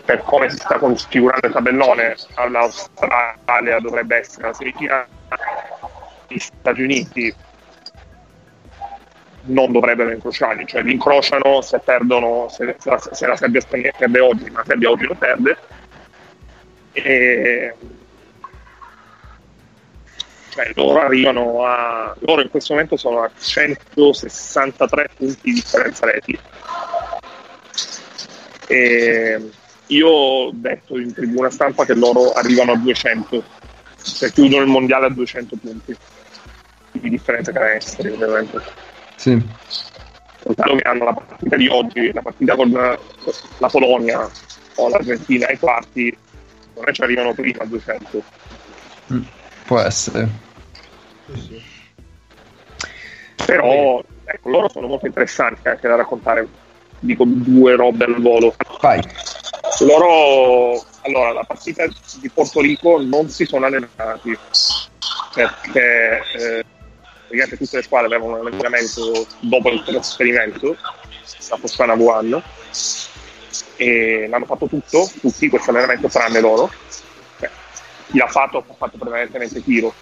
Per come si sta configurando il tabellone l'Australia dovrebbe essere la semifinale gli Stati Uniti non dovrebbero incrociarli cioè li incrociano se perdono se, se la, se la Serbia perde oggi ma la Serbia oggi non perde. E cioè loro arrivano a loro in questo momento sono a 163 punti di differenza reti e io ho detto in tribuna stampa che loro arrivano a 200 cioè chiudono il mondiale a 200 punti di differenza canestri ovviamente. Sì. soltanto che hanno la partita di oggi la partita con la Polonia o l'Argentina ai quarti non è ci arrivano prima a 200 Mm, Può essere. Sì, sì. però ecco, loro sono molto interessanti anche da raccontare dico due robe al volo Vai. loro allora la partita di Porto Rico non si sono allenati perché eh, praticamente tutte le squadre avevano un allenamento dopo il trasferimento la Toscana Wuhan e l'hanno fatto tutto tutti questo allenamento tranne loro chi l'ha fatto ha fatto prevalentemente tiro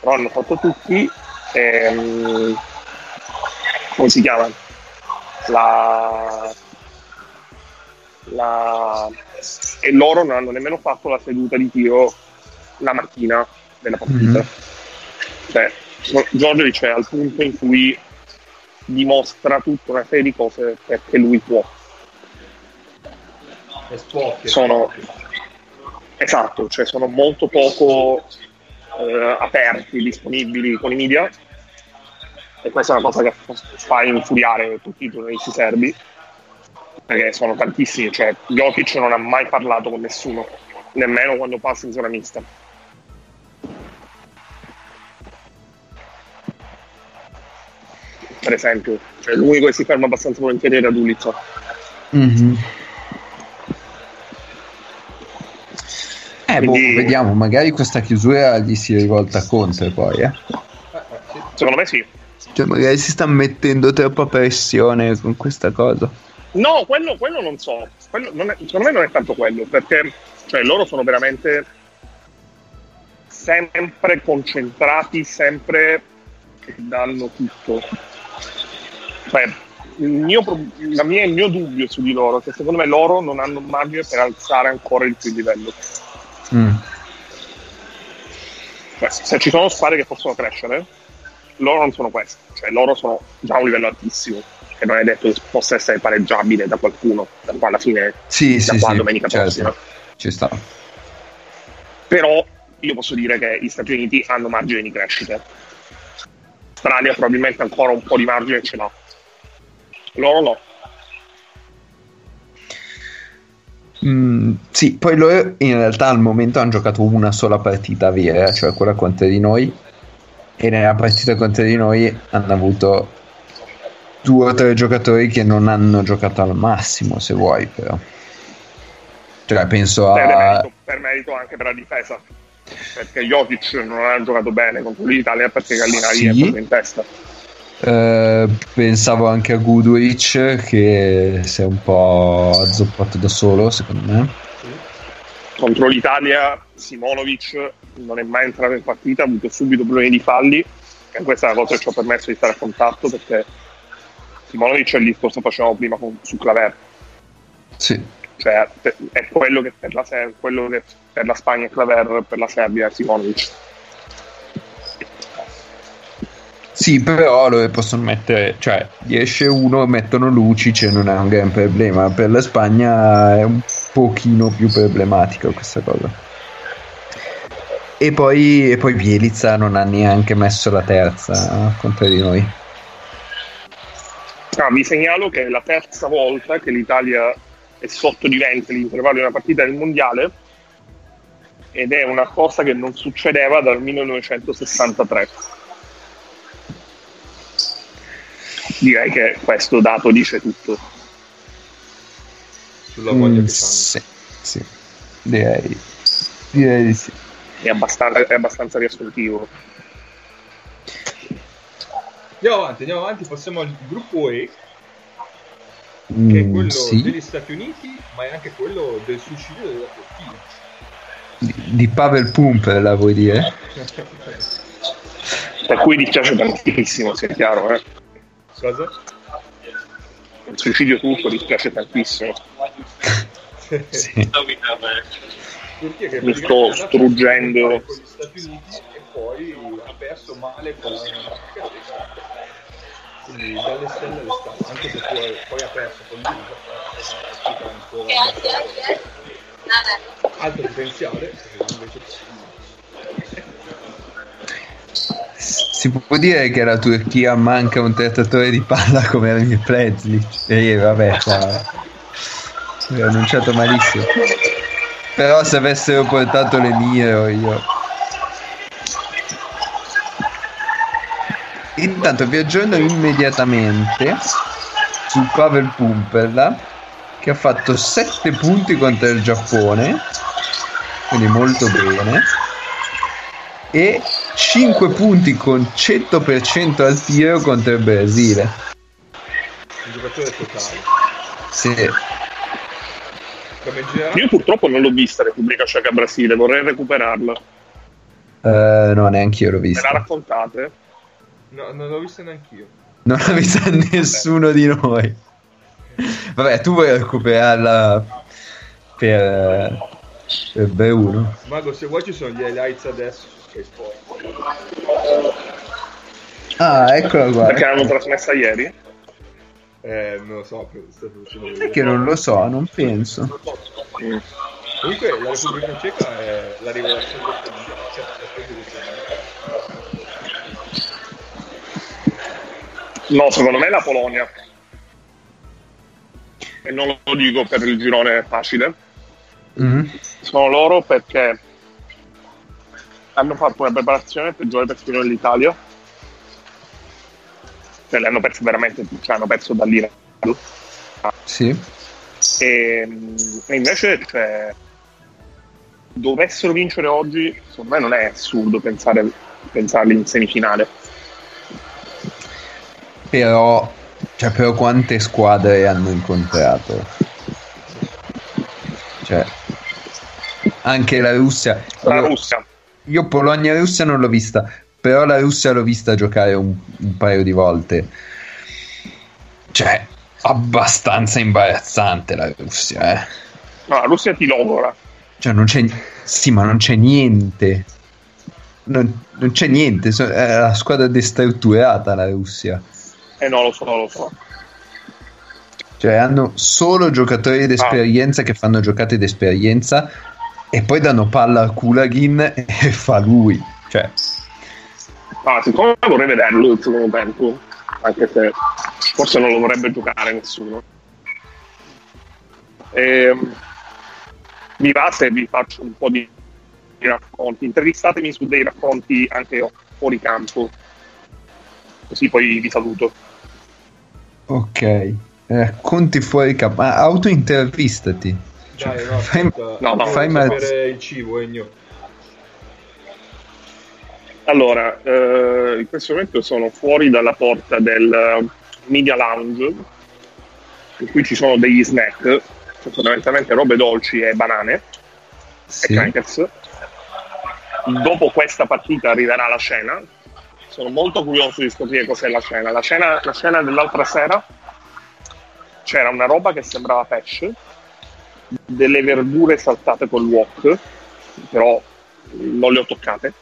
però hanno fatto tutti ehm, come si chiama la, la e loro non hanno nemmeno fatto la seduta di tiro la mattina della partita Mhm. cioè Giorgio dice al punto in cui dimostra tutta una serie di cose perché lui può. Sono, esatto, cioè sono molto poco eh, aperti, disponibili con i media e questa è una cosa che fa infuriare tutti i giornalisti serbi perché sono tantissimi, cioè Jokic non ha mai parlato con nessuno, nemmeno quando passa in zona mista. Per esempio, cioè, l'unico che si ferma abbastanza volentieri era Dulitz. Mhm. Eh, boh, Quindi- vediamo, magari questa chiusura gli si rivolta contro poi, eh. Secondo me sì. Cioè, magari si sta mettendo troppa pressione con questa cosa. No, quello, quello non so. Quello non è- secondo me non è tanto quello, perché cioè, loro sono veramente sempre concentrati, sempre che danno tutto. Cioè, il mio, mia- il mio dubbio su di loro è che secondo me loro non hanno margine per alzare ancora il più il livello. Mm. Se ci sono squadre che possono crescere, loro non sono queste. Cioè, loro sono già a un livello altissimo, che non è detto che possa essere pareggiabile da qualcuno, da qua alla fine Sì, da sì, qua sì, domenica certo. prossima. Ci sta. Però io posso dire che gli Stati Uniti hanno margine di crescita. Australia probabilmente ancora un po' di margine ce l'ha. Loro no. Mm, sì, poi loro in realtà al momento hanno giocato una sola partita vera, cioè quella contro di noi, e nella partita contro di noi hanno avuto due o tre giocatori che non hanno giocato al massimo, se vuoi, però. Cioè, penso Per a... merito, per merito anche per la difesa. Perché Jokic non ha giocato bene contro l'Italia perché Gallinari Sì. è proprio in testa. Eh, pensavo anche a Goodrich che si è un po' azzoppato da solo, secondo me. Contro l'Italia Simonovic non è mai entrato in partita, ha avuto subito problemi di falli e questa è la cosa che ci ha permesso di stare a contatto perché Simonovic è il discorso che facevamo prima con, su Claver. Sì. cioè è quello che per la, quello che per la Spagna è Claver, per la Serbia è Simonovic. Sì, però loro possono mettere, cioè, esce uno, mettono Lucic e non è un gran problema. Per la Spagna è un pochino più problematica questa cosa. E poi, e poi Bielizza non ha neanche messo la terza contro di noi. Ah, vi segnalo che è la terza volta che l'Italia è sotto di 20 l'intervallo di una partita del mondiale ed è una cosa che non succedeva dal 1963. Direi che questo dato dice tutto. Sulla voglia Mm, hanno. sì, sì, direi, direi di sì. È abbastanza, è abbastanza riassuntivo. Andiamo avanti, andiamo avanti, passiamo al gruppo E, che è Mm, quello sì. degli Stati Uniti, ma è anche quello del suicidio della Turchia. Di, di Pavel Pumper, vuoi dire? Per cui dispiace tantissimo, sia chiaro. Eh. Cosa? Il suicidio turco dispiace tantissimo. Sì. Mi sto è struggendo. con gli Stati Uniti e poi ha perso male con la. Quindi dalle stelle alle stelle, anche se poi, poi ha perso con l'Uruguay, alto potenziale, invece Si può dire che la Turchia manca un trattatore di palla come Emil Prezlic. E vabbè, qua ho annunciato malissimo. Però se avessero portato le mie io. Intanto vi aggiorno immediatamente su Pavel Pumperla che ha fatto 7 punti contro il Giappone, quindi molto bene, e 5 punti con 100% al tiro contro il Brasile. un giocatore totale. Sì. Io purtroppo non l'ho vista Repubblica Ceca Brasile, vorrei recuperarla. Eh, no, neanche io l'ho Me vista. la raccontate? no, non l'ho vista neanch'io. Non l'ha vista nessuno di noi. Vabbè, tu vuoi recuperarla per, per B1? Mago, se vuoi ci sono gli highlights adesso su Sport. Ah, eccola qua. Perché l'hanno trasmessa ieri? Eh, non lo so, Sai che non lo so, non penso. Mm. Comunque la Repubblica Ceca è la rivelazione del No, secondo me è la Polonia. E non lo dico per il girone facile. Mm. Sono loro perché hanno fatto una preparazione peggiore per sfidare l'Italia. Cioè, le hanno perse veramente, cioè hanno perso dall'Iran. Sì. E, e invece, cioè, dovessero vincere oggi, secondo me non è assurdo pensare, pensarli in semifinale. Però, cioè, però quante squadre hanno incontrato? Cioè, anche la Russia. La Russia, Io Polonia e Russia non l'ho vista, però la Russia l'ho vista giocare un, un paio di volte. Cioè, abbastanza imbarazzante la Russia, eh. no, la Russia ti logora. Cioè, non c'è. Sì, ma non c'è niente. Non, non c'è niente. È la squadra destrutturata la Russia. E no, lo so, lo so. Cioè, hanno solo giocatori d'esperienza che fanno giocate d'esperienza e poi danno palla a Kulagin e fa lui. Cioè, Ah, siccome vorrei vederlo il secondo tempo, anche se forse non lo vorrebbe giocare nessuno. Ehm, mi va se vi faccio un po' di racconti. Intervistatemi su dei racconti anche fuori campo, così poi vi saluto. ok. Eh, conti fuori campo. Ma autointervistati. Dai, no, Fai- aspetta, no, no, fai mezzo. il cibo, Egno. Allora, eh, in questo momento sono fuori dalla porta del eh, Media Lounge, in cui ci sono degli snack, cioè fondamentalmente robe dolci e banane Sì. e crackers. Dopo questa partita arriverà la cena. Sono molto curioso di scoprire cos'è la cena. La cena, la cena dell'altra sera c'era una roba che sembrava pesce, delle verdure saltate col wok, però non le ho toccate,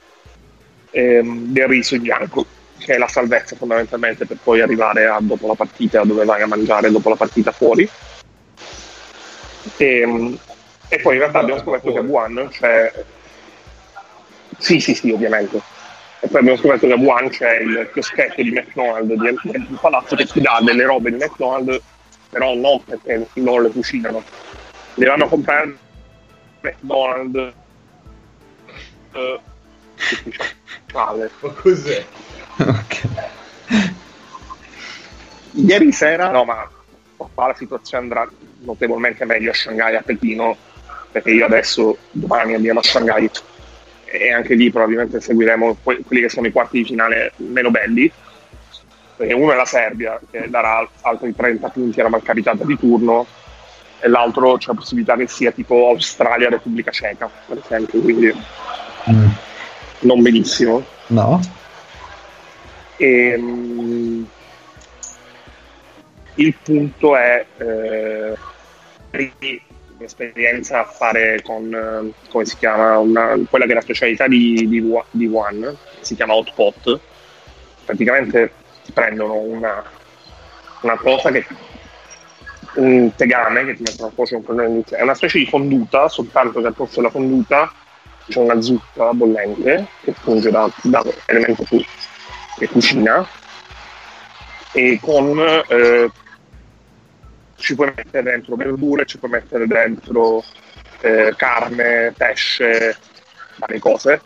ehm, del riso in bianco, che è la salvezza fondamentalmente per poi arrivare a dopo la partita, dove vai a mangiare dopo la partita fuori. E, e poi in realtà abbiamo scoperto che a Wuhan c'è... Sì, sì, sì, ovviamente. E poi abbiamo scoperto che a Wuhan c'è il chioschetto di McDonald's di di palazzo che ti dà delle robe di McDonald's, però non perché loro le cucinano. A comprare McDonald's eh, ufficiale. Ma cos'è? Ok. Ieri sera, no, ma qua la situazione andrà notevolmente meglio a Shanghai e a Pechino, perché io adesso domani andiamo a Shanghai e anche lì probabilmente seguiremo que- quelli che sono i quarti di finale meno belli, perché uno è la Serbia che darà al- altri 30 punti alla malcapitata di turno e l'altro c'è la possibilità che sia tipo Australia Repubblica Ceca, per esempio, quindi Mm. non benissimo. No? E, mm, il punto è eh, di esperienza a fare con eh, come si chiama una- quella che è la specialità di, di, di One si chiama hot pot praticamente ti prendono una, una cosa che un tegame che ti mettono a cuocere un po' all'inizio. è una specie di fonduta soltanto che al posto della fonduta c'è una zucca bollente che funge da, da elemento fu- che cucina e con eh, ci puoi mettere dentro verdure, ci puoi mettere dentro eh, carne, pesce, varie cose.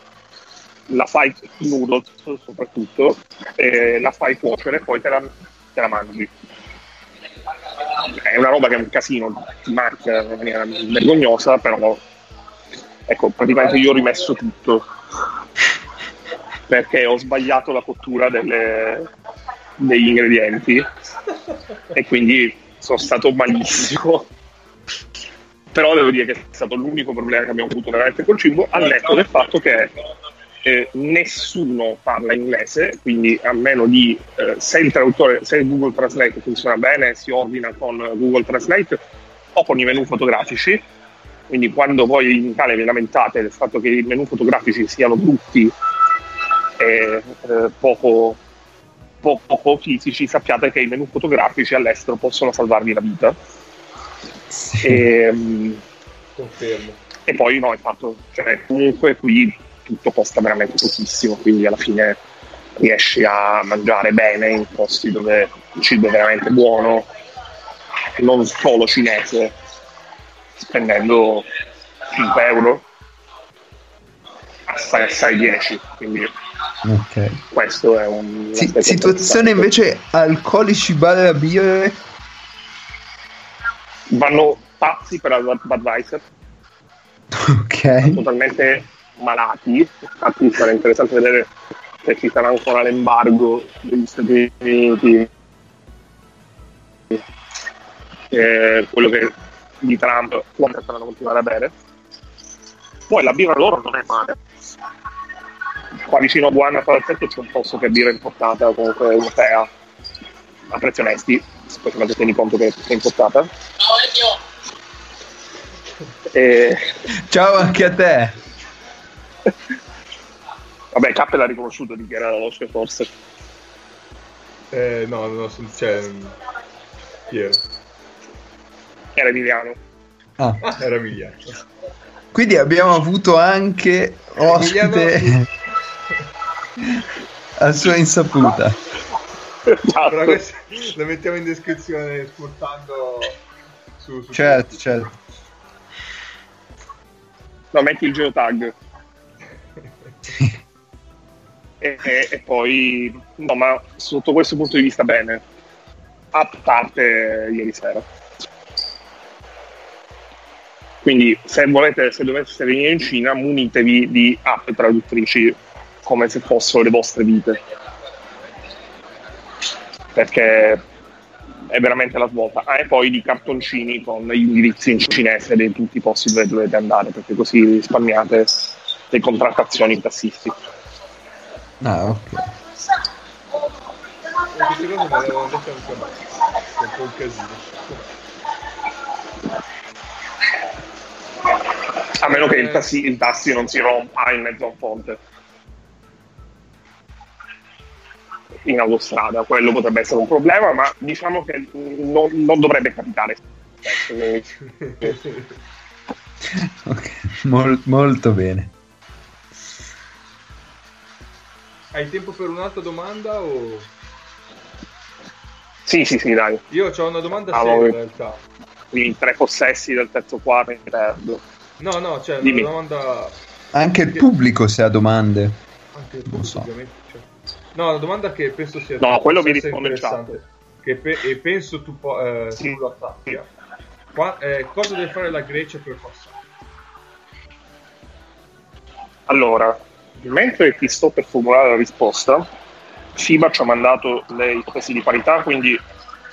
La fai noodles soprattutto, e la fai cuocere e poi te la, te la mangi. È una roba che è un casino, ti macchia in maniera vergognosa, però ecco, praticamente io ho rimesso tutto perché ho sbagliato la cottura delle- degli ingredienti e quindi sono stato malissimo. Però devo dire che è stato l'unico problema che abbiamo avuto veramente col cibo, al netto del fatto che eh, nessuno parla inglese, quindi a meno di eh, se il traduttore, se il Google Translate funziona bene, si ordina con Google Translate o con i menu fotografici. Quindi quando voi in Italia vi lamentate del fatto che i menu fotografici siano brutti e eh, poco poco fisici, sappiate che i menu fotografici all'estero possono salvarvi la vita. Sì. E, mm, Confermo. e poi no, il fatto, cioè, comunque qui tutto costa veramente pochissimo, quindi alla fine riesci a mangiare bene in posti dove il cibo è veramente buono, non solo cinese, spendendo 5 euro assai assai 10, quindi Ok. questo è un aspetto situazione invece alcolici barra birre. vanno pazzi per la Budweiser Ok. totalmente malati. Infatti sarà interessante vedere se ci sarà ancora l'embargo degli Stati Uniti. Eh, quello che di Trump potranno continuare a bere. Poi la birra loro non è male. Qua vicino a Buana Palazzetto c'è un posto che è birra importata comunque europea. A prezzi onesti specialmente tieni conto che è importata. E, Ciao anche a te. Vabbè K l'ha riconosciuto di chi era la voce forse Eh, no, no, cioè... Chi era? era Emiliano Ah, Ah, era Emiliano. quindi abbiamo avuto anche ospite Emiliano- a sua insaputa. Però esatto. questo lo mettiamo in descrizione portando su... su Certo, certo. no metti il geotag e, e- e poi no ma sotto questo punto di vista bene. A parte ieri sera. Quindi se volete se doveste venire in Cina munitevi di app traduttrici come se fossero le vostre vite. Perché è veramente la svolta. Ah, e poi di cartoncini con gli indirizzi in cinese di tutti i posti dove dovete andare perché così risparmiate le contrattazioni tassisti Ah, ok. Queste cose me le avevano dette anche a me. È un po' un casino. a meno che il, tassi, il tassi non si rompa in mezzo a un ponte in autostrada quello potrebbe essere un problema ma diciamo che non, non dovrebbe capitare Ok, mol- molto bene. Hai tempo per un'altra domanda o... sì sì sì dai Io ho una domanda Ah, seria in realtà. i tre possessi del terzo quarto mi perdo No, no, cioè Dimmi. una domanda... Anche il pubblico se ha domande. Anche il Non so. ovviamente. cioè. No, una domanda che penso sia... No, quello mi risponde in chat. Che pe- e penso tu, po- eh, Sì. tu lo sappia. Qua- eh, cosa deve fare la Grecia per passare? Allora, mentre ti sto per formulare la risposta, FIBA ci ha mandato le ipotesi di parità, quindi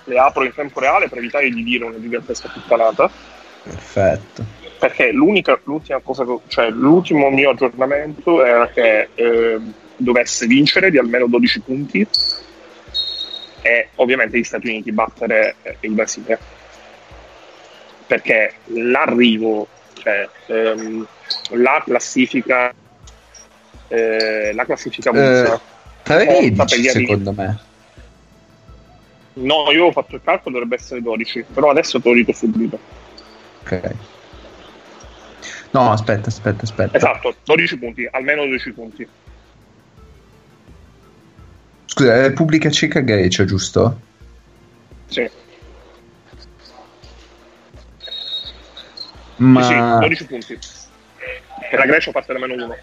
le apro in tempo reale per evitare di dire una gigantesca puttanata, Perfetto. perché l'unica, l'ultima cosa, cioè l'ultimo mio aggiornamento era che eh, dovesse vincere di almeno 12 punti e ovviamente gli Stati Uniti battere eh, il Brasile. Perché l'arrivo, cioè ehm, la classifica, eh, la classifica USA, 13 per gli arrivi. secondo me. no, io avevo fatto il calcolo, dovrebbe essere 12, però adesso te lo dico subito. Ok. No, aspetta, aspetta, aspetta. Esatto, 12 punti, almeno 12 punti. Scusa, è Repubblica Ceca Grecia, giusto? Sì, Ma, sì, sì, 12 punti. E la Grecia parte da meno 1.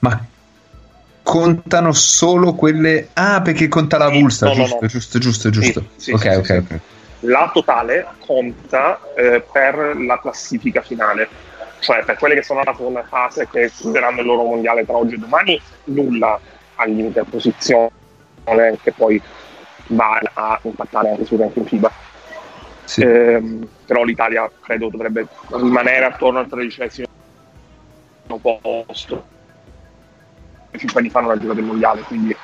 Ma contano solo quelle. Ah, perché conta la Vulsa, no, no, giusto, no. giusto, giusto, giusto. sì, ok, sì, ok, ok. La totale conta eh, per la classifica finale, cioè per quelle che sono alla seconda fase che chiuderanno il loro mondiale tra oggi e domani, nulla al limite a posizione che poi va a impattare anche sul ranking FIBA. Sì. Ehm, però l'Italia credo dovrebbe rimanere attorno al tredicesimo posto. Cinque anni fa non ha giocato il mondiale, quindi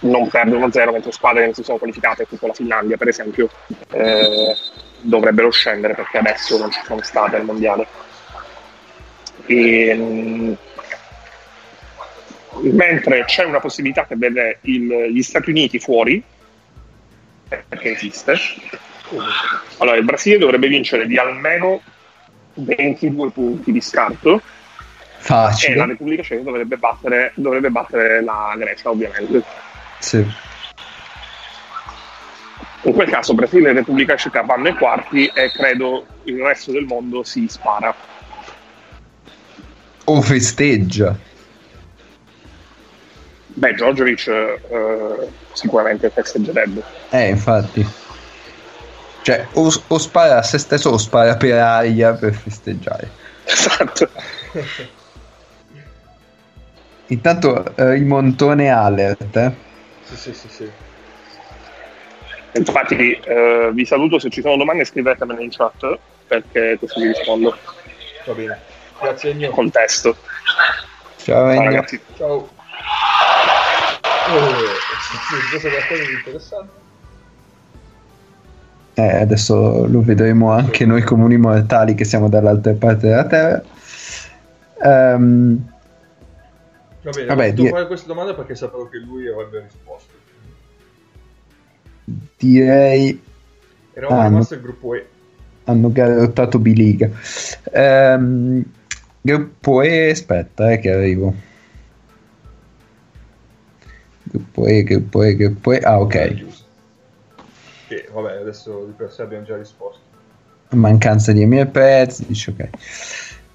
non perdono zero mentre squadre che non si sono qualificate, tipo la Finlandia per esempio, eh, dovrebbero scendere perché adesso non ci sono state al mondiale. E, mm, mentre c'è una possibilità che vede il- gli Stati Uniti fuori, perché esiste, allora il Brasile dovrebbe vincere di almeno 22 punti di scarto e la Facile. Repubblica Ceca dovrebbe battere, dovrebbe battere la Grecia, ovviamente. Sì. In quel caso Brasile e Repubblica Ceca vanno ai quarti e credo il resto del mondo si spara. O festeggia. Beh, Djordjevic eh, sicuramente festeggerebbe. Eh, infatti. Cioè, o, o spara a se stesso o spara per aria per festeggiare. Esatto. Intanto eh, rimontone alert. eh. Sì, sì, sì, sì. Infatti eh, vi saluto, se ci sono domande scrivetemele in chat perché così vi rispondo. Va bene. Grazie Ennio. Contesto. Ciao, Ciao Ennio. ragazzi. Ciao. Oh, sì, cosa qualcosa di interessante? Eh, adesso lo vedremo anche noi comuni mortali che siamo dall'altra parte della Terra. Ehm, Va bene, Vabbè, di- fare questa domanda perché sapevo che lui avrebbe risposto. direi Eravamo Ah, rimasti al gruppo E. hanno garottato biliga. Ehm, gruppo E, aspetta, eh, che arrivo. Gruppo E, gruppo E, gruppo E. Ah, ok. Giusto. Che vabbè, adesso di per sé abbiamo già risposto. Mancanza di Emir Pez, dice ok.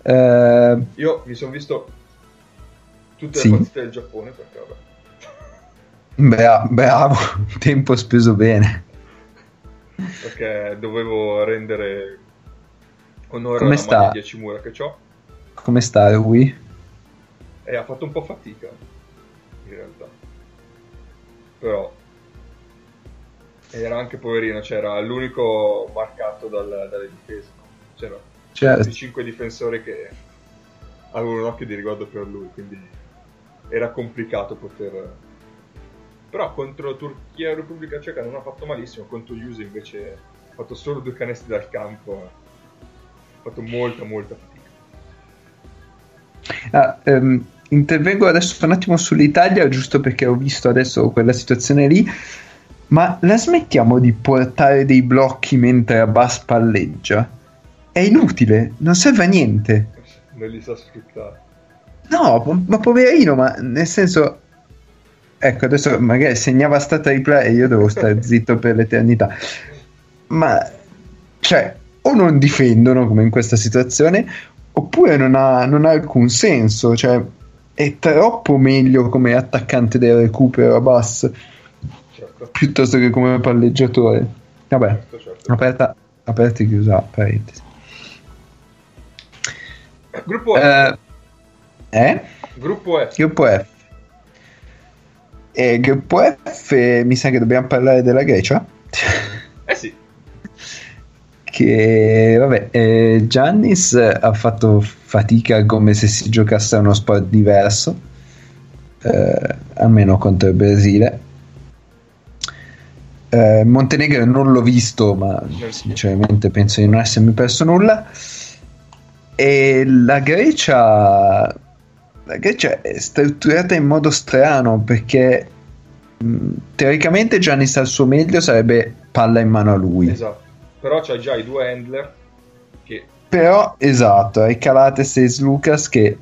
Ehm, Io mi sono visto tutte Sì. le partite del Giappone perché vabbè. bra- bravo, tempo speso bene. Perché dovevo rendere onore Come alla sta? maglia di Hachimura che ho Come sta Rui? e ha fatto un po' fatica in realtà. Però era anche poverino, c'era l'unico marcato dal- dalle difese. C'era Certo. i cinque difensori che avevano un occhio di riguardo per lui, quindi era complicato poter... Però contro Turchia e Repubblica Ceca non ha fatto malissimo, contro Juve invece ha fatto solo due canestri dal campo, ha fatto molta molta fatica. Ah, ehm, intervengo adesso un attimo sull'Italia, giusto perché ho visto adesso quella situazione lì. Ma la smettiamo di portare dei blocchi mentre Abbas palleggia? È inutile, non serve a niente. Non li sa sfruttare. No, po- ma poverino, ma nel senso... Ecco, adesso magari segnava stata replay e io devo stare zitto per l'eternità. Ma, cioè, o non difendono come in questa situazione, oppure non ha, non ha alcun senso. Cioè, è troppo meglio come attaccante del recupero a bass Certo, piuttosto che come palleggiatore. Vabbè, certo, certo. aperta, aperta e chiusa parentesi. Gruppo. Eh, eh? Gruppo F. Gruppo F. E gruppo F mi sa che dobbiamo parlare della Grecia. Eh sì, che vabbè, eh, Giannis ha fatto fatica come se si giocasse a uno sport diverso, eh, almeno contro il Brasile. Eh, Montenegro non l'ho visto, ma sinceramente penso di non essermi perso nulla. E la Grecia, la Grecia è strutturata in modo strano perché mh, teoricamente Giannis al suo meglio sarebbe palla in mano a lui. esatto. Però c'ha già i due handler che, Però, esatto, hai Calates e Lucas che,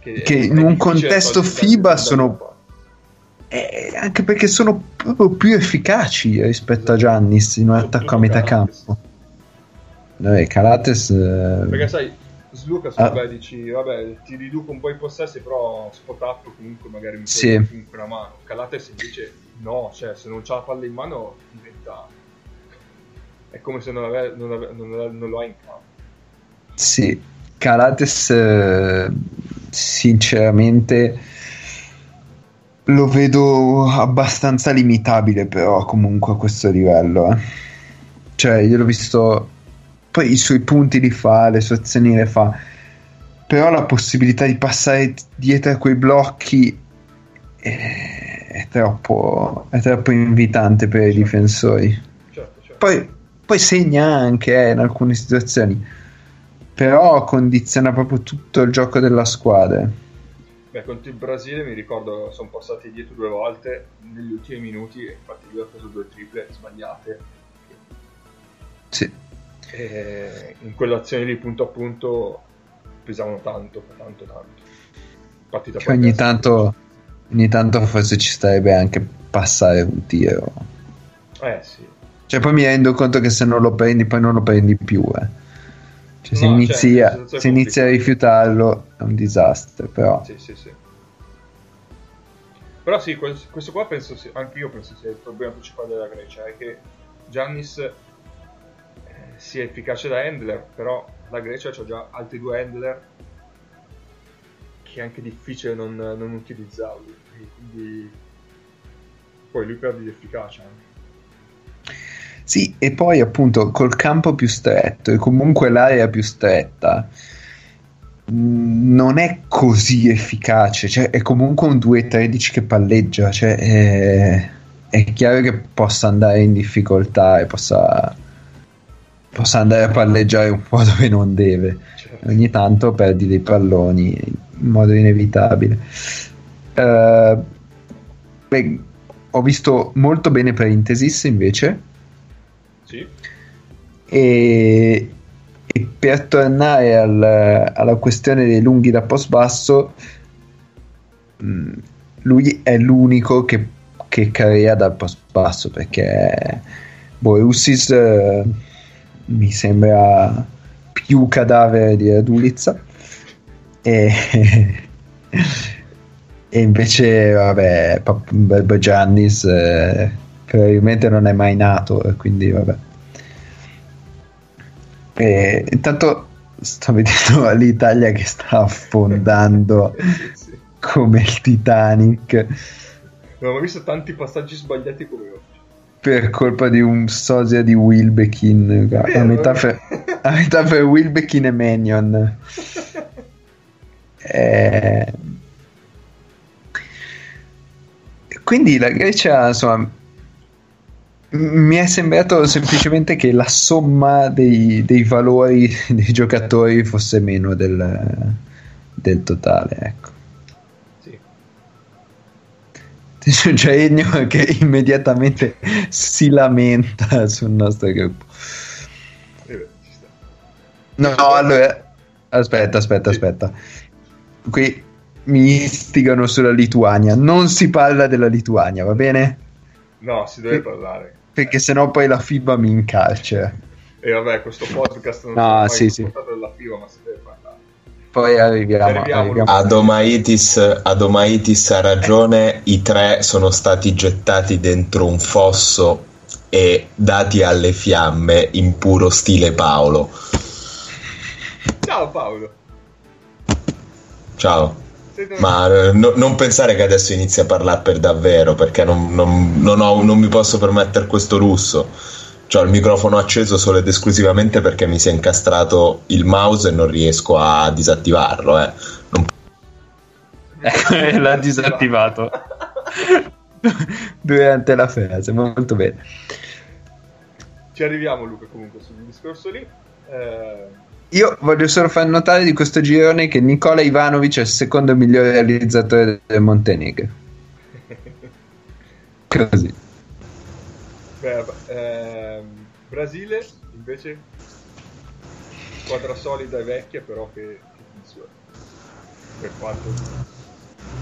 che, Che in un contesto FIBA sono- eh, anche perché sono proprio più efficaci rispetto a Giannis in un attacco a metà Calates. campo. Vabbè, Calates eh, Perché sai, Slucas, Ah. vabbè, dici, vabbè, ti riduco un po' i possessi, però spot up comunque magari mi Sì. comunque una mano. Calates invece no, cioè se non c'ha la palla in mano diventa... È come se non, ave- non, ave- non, ave- non lo ha in campo. sì, Calates eh, sinceramente lo vedo abbastanza limitabile però comunque a questo livello. eh. Cioè, io l'ho visto poi i suoi punti li fa, le sue azioni le fa. Però la possibilità di passare dietro a quei blocchi è, è troppo, è troppo invitante per i difensori. Certo, certo. Poi, poi segna anche eh, in alcune situazioni, però condiziona proprio tutto il gioco della squadra. Beh, contro il Brasile mi ricordo sono passati dietro due volte negli ultimi minuti infatti lui ha preso due triple sbagliate. Sì. E in quell'azione lì punto a punto pesavano tanto, tanto, tanto. Partita Che ogni tanto, ogni tanto forse ci starebbe anche passare un tiro. Eh sì. Cioè, poi mi rendo conto che se non lo prendi, poi non lo prendi più. Eh. Cioè, se No, inizi, certo, a, senza se inizi a rifiutarlo è un disastro. Però, Sì, sì, sì. Però sì, questo, questo qua penso anche io penso sia il problema principale della Grecia, è che Giannis eh, sia efficace da handler, però la Grecia ha già altri due handler che è anche difficile non, non utilizzarli, quindi poi lui perde di efficacia sì, e poi appunto col campo più stretto e comunque l'area più stretta mh, non è così efficace. Cioè, è comunque un 2-13 che palleggia. Cioè, è, è chiaro che possa andare in difficoltà e possa, possa andare a palleggiare un po' dove non deve. Cioè, ogni tanto perdi dei palloni in modo inevitabile. Eh, beh, ho visto molto bene Parenthesis invece sì, e, e per tornare al- alla questione dei lunghi da post basso mh, lui è l'unico che, che crea dal post basso perché Borussis eh, mi sembra più cadavere di Radulizza e, e invece vabbè Beb Giannis eh, probabilmente non è mai nato e quindi vabbè. E intanto sto vedendo l'Italia che sta affondando sì, come il Titanic. Non ho visto tanti passaggi sbagliati come oggi. Per colpa di un sosia di Wilbekin a Vero? metà, per, a metà per Wilbekin e Manion Eh, quindi la Grecia insomma mi è sembrato semplicemente che la somma dei, dei valori dei giocatori fosse meno del, del totale ecco c'è Genio che immediatamente si lamenta sul nostro gruppo Eh. No, allora, aspetta, aspetta, aspetta. Qui mi istigano sulla Lituania. Non si parla della Lituania, va bene? No, si deve parlare. Perché sennò poi la FIBA mi incarcera. E vabbè, questo podcast non No, mai sì, sì. della FIBA, ma si deve. Poi arriviamo. Arriviamo. Adomaitis, Adomaitis ha ragione, i tre sono stati gettati dentro un fosso e dati alle fiamme in puro stile Paolo. Ciao Paolo. Ciao. Ma eh, no- non pensare che adesso inizi a parlare per davvero, perché non, non- non ho- non mi posso permettere questo lusso. Ho il microfono acceso solo ed esclusivamente perché mi si è incastrato il mouse e non riesco a disattivarlo. eh. Non- Eh, L'ha disattivato durante la frase. Molto bene. Ci arriviamo Luca comunque sul discorso lì. Eh, Io voglio solo far notare di questo girone che Nicola Ivanovic è il secondo migliore realizzatore del Montenegro. Così. Beh, ehm, Brasile invece squadra solida e vecchia però che, che funziona. Per quanto...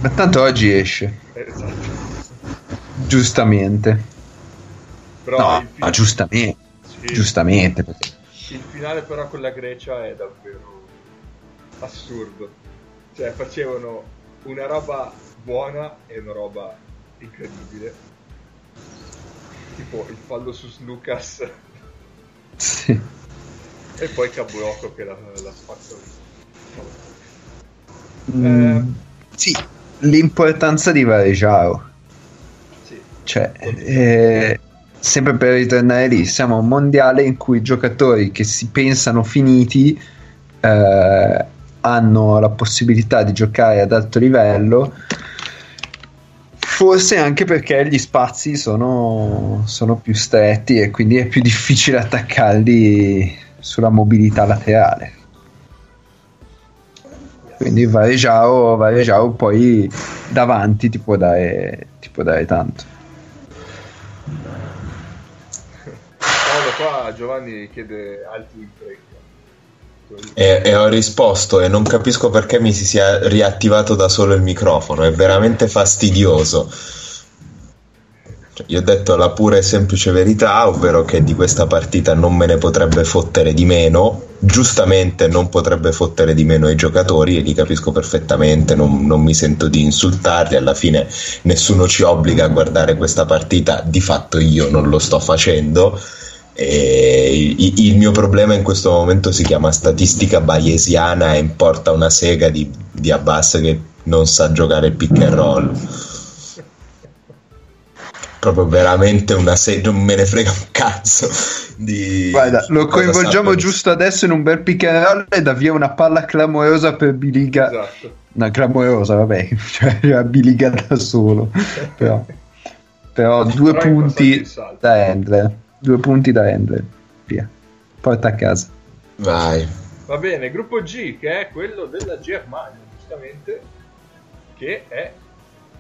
Ma tanto oggi esce, eh, esatto. Giustamente. Però No, il, fi- ma giustamente. sì, Giustamente. perché- il finale però con la Grecia è davvero assurdo. Cioè facevano una roba buona e una roba incredibile. Tipo il fallo su Lucas Sì. e poi Caburocco che la, la spazza Mm, sì, l'importanza di Varejao. Sì. Cioè, eh, sempre per ritornare lì, siamo a un mondiale in cui i giocatori che si pensano finiti eh, hanno la possibilità di giocare ad alto livello. Forse anche perché gli spazi sono, sono più stretti e quindi è più difficile attaccarli sulla mobilità laterale. quindi Varejao, Varejao poi davanti ti può dare, ti può dare tanto. Paolo qua Giovanni chiede altri impregi. E, e, ho risposto e non capisco perché mi si sia riattivato da solo il microfono, è veramente fastidioso. Cioè, io ho detto la pura e semplice verità, ovvero che di questa partita non me ne potrebbe fottere di meno, giustamente non potrebbe fottere di meno i giocatori e li capisco perfettamente, non, non mi sento di insultarli, alla fine nessuno ci obbliga a guardare questa partita, di fatto io non lo sto facendo e il mio problema in questo momento si chiama statistica bayesiana e importa una sega di, di Abbas che non sa giocare pick and roll. Proprio veramente una sega, non me ne frega un cazzo. Di Guarda, lo coinvolgiamo giusto adesso in un bel pick and roll e da via una palla clamorosa per Biliga. Esatto. No, clamorosa, vabbè, cioè Biliga da solo. però, però due punti da Handler due punti da Handler. Via. Porta a casa. Vai. Va bene, gruppo G, che è quello della Germania, giustamente, che è...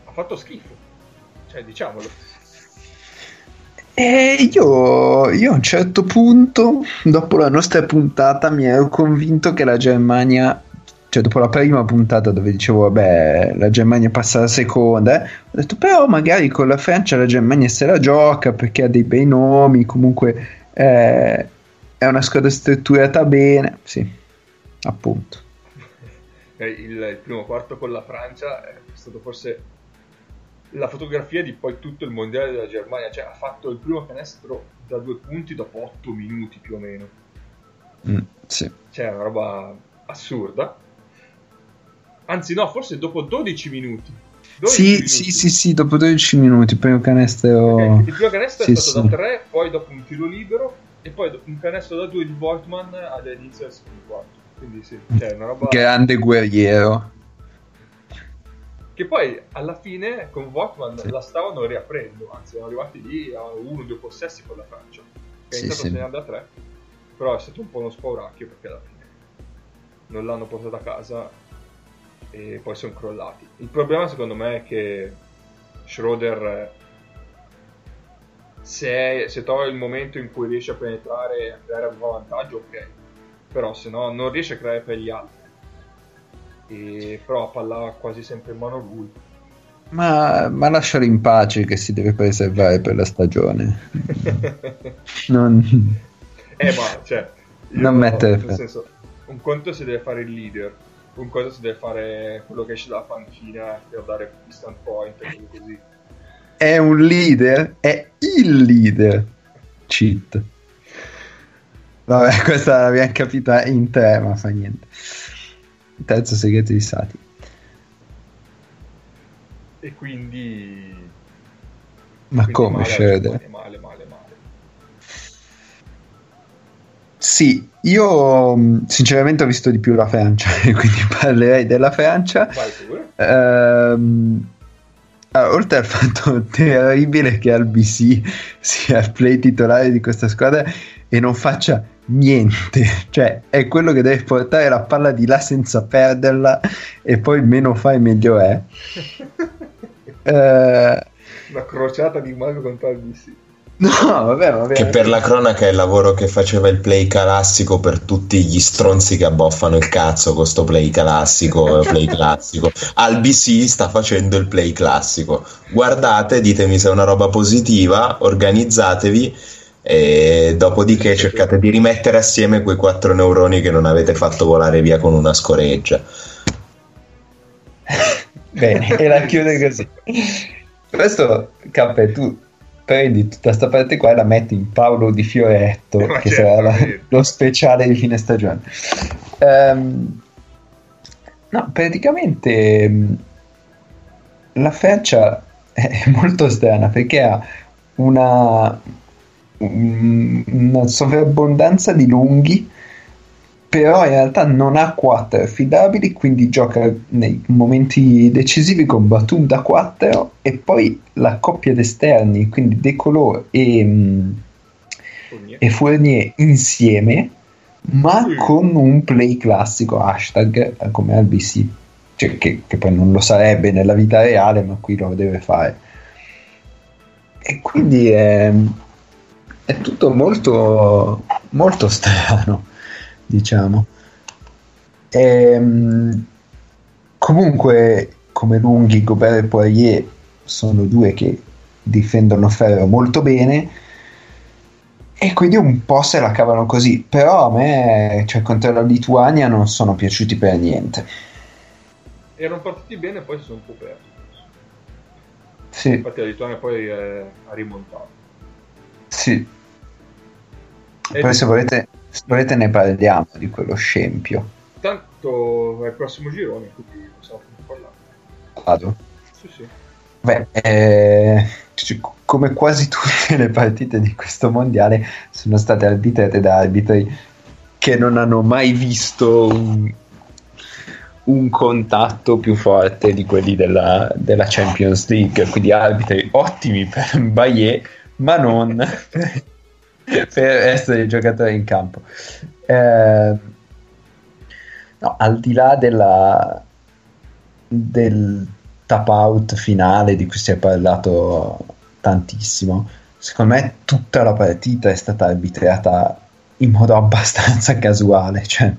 ha fatto schifo. Cioè, diciamolo. E io, io, a un certo punto, dopo la nostra puntata, mi ero convinto che la Germania, cioè dopo la prima puntata dove dicevo, vabbè, la Germania passa alla seconda, eh, ho detto, però magari con la Francia la Germania se la gioca perché ha dei bei nomi, comunque eh, è una squadra strutturata bene, sì, appunto. Il, il primo quarto con la Francia è stato forse la fotografia di poi tutto il mondiale della Germania, cioè ha fatto il primo canestro da due punti dopo otto minuti più o meno. Mm, sì. Cioè, una roba assurda. Anzi, no, forse dopo 12 minuti. 12 sì, minuti. sì, sì, sì, dopo 12 minuti, il primo canestro... Okay. Il primo canestro sì, è stato sì. da 3, poi dopo un tiro libero, e poi un canestro da 2 di Voltman all'inizio del secondo quarto. Quindi sì, cioè una roba... Grande guerriero. Che poi alla fine con Votman sì. la stavano riaprendo, anzi erano arrivati lì a uno o due possessi con la Francia. Che è iniziato sì, segnare da tre, però è stato un po' uno spauracchio perché alla fine non l'hanno portato a casa e poi sono crollati. Il problema secondo me è che Schroeder se, se trova il momento in cui riesce a penetrare e a creare un vantaggio, ok. Però se no non riesce a creare per gli altri e però a palla quasi sempre in mano lui. Ma, ma lascialo in pace che si deve preservare per la stagione. non... Eh ma, cioè... Non mettere... Nel senso, un conto si deve fare il leader, un conto si deve fare quello che esce dalla panchina per dare instant point e così. È un leader? È il leader. Cheat. Vabbè, questa l'abbiamo capita in te, ma fa niente terzo segreto di Sati. E quindi... Ma quindi come Shredder? Male, male, male, Sì, io mm, sinceramente ho visto di più la Francia, quindi parlerei della Francia. Ehm, allora, oltre al fatto terribile che al BC sia il play titolare di questa squadra e non faccia niente, cioè è quello che deve portare la palla di là senza perderla e poi meno fai meglio è. eh... Una crociata di Mago contro BC. No, vabbè, vabbè. Che per la cronaca è il lavoro che faceva il play classico per tutti gli stronzi che abboffano il cazzo con sto play classico, play classico. Al BC sta facendo il play classico. Guardate, ditemi se è una roba positiva, organizzatevi e dopodiché cercate di rimettere assieme quei quattro neuroni che non avete fatto volare via con una scoreggia. Bene, e la chiude così. Questo, Cappe, tu prendi tutta questa parte qua e la metti in Paolo di Fioretto, Ma che sarà la, lo speciale di fine stagione. Um, no, praticamente mm, la Francia è molto strana perché ha una, una sovrabbondanza di lunghi però in realtà non ha 4 affidabili quindi gioca nei momenti decisivi con Batum da 4 e poi la coppia d'esterni quindi De Color e, mm, Fournier. e Fournier insieme ma Sì. con un play classico hashtag come RBC, cioè, che, che poi non lo sarebbe nella vita reale, ma qui lo deve fare. E quindi è, è tutto molto, molto strano, diciamo. Ehm, comunque, come lunghi, Gobert e Poirier sono due che difendono ferro molto bene e quindi un po' se la cavano così. Però a me, cioè, contro la Lituania non sono piaciuti per niente. Erano partiti bene, poi si sono un po' persi. Sì, Infatti la Lituania poi è- ha rimontato. sì. E Poi se volete, se volete ne parliamo di quello scempio. Tanto è il prossimo girone, quindi possiamo parlare. Vado. Sì, sì. Beh, eh, come quasi tutte le partite di questo mondiale sono state arbitrate da arbitri che non hanno mai visto un, un contatto più forte di quelli della, della Champions League, quindi arbitri ottimi per Bayer, ma non per essere giocatori in campo. Eh, no, al di là della, del tap out finale di cui si è parlato tantissimo, secondo me tutta la partita è stata arbitrata in modo abbastanza casuale, cioè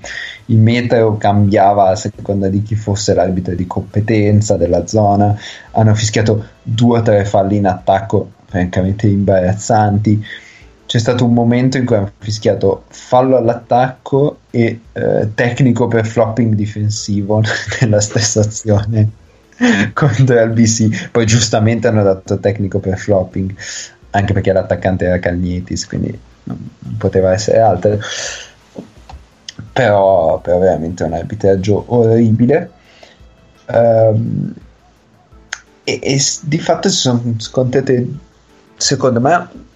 il metro cambiava a seconda di chi fosse l'arbitro di competenza della zona, hanno fischiato due o tre falli in attacco francamente imbarazzanti. C'è stato un momento in cui hanno fischiato fallo all'attacco e eh, tecnico per flopping difensivo nella stessa azione contro il BC. Poi giustamente hanno dato tecnico per flopping, anche perché l'attaccante era Calnietis, quindi non, non poteva essere altro. Però, però veramente un arbitraggio orribile. Ehm, e, e di fatto si sono scontrate, secondo me,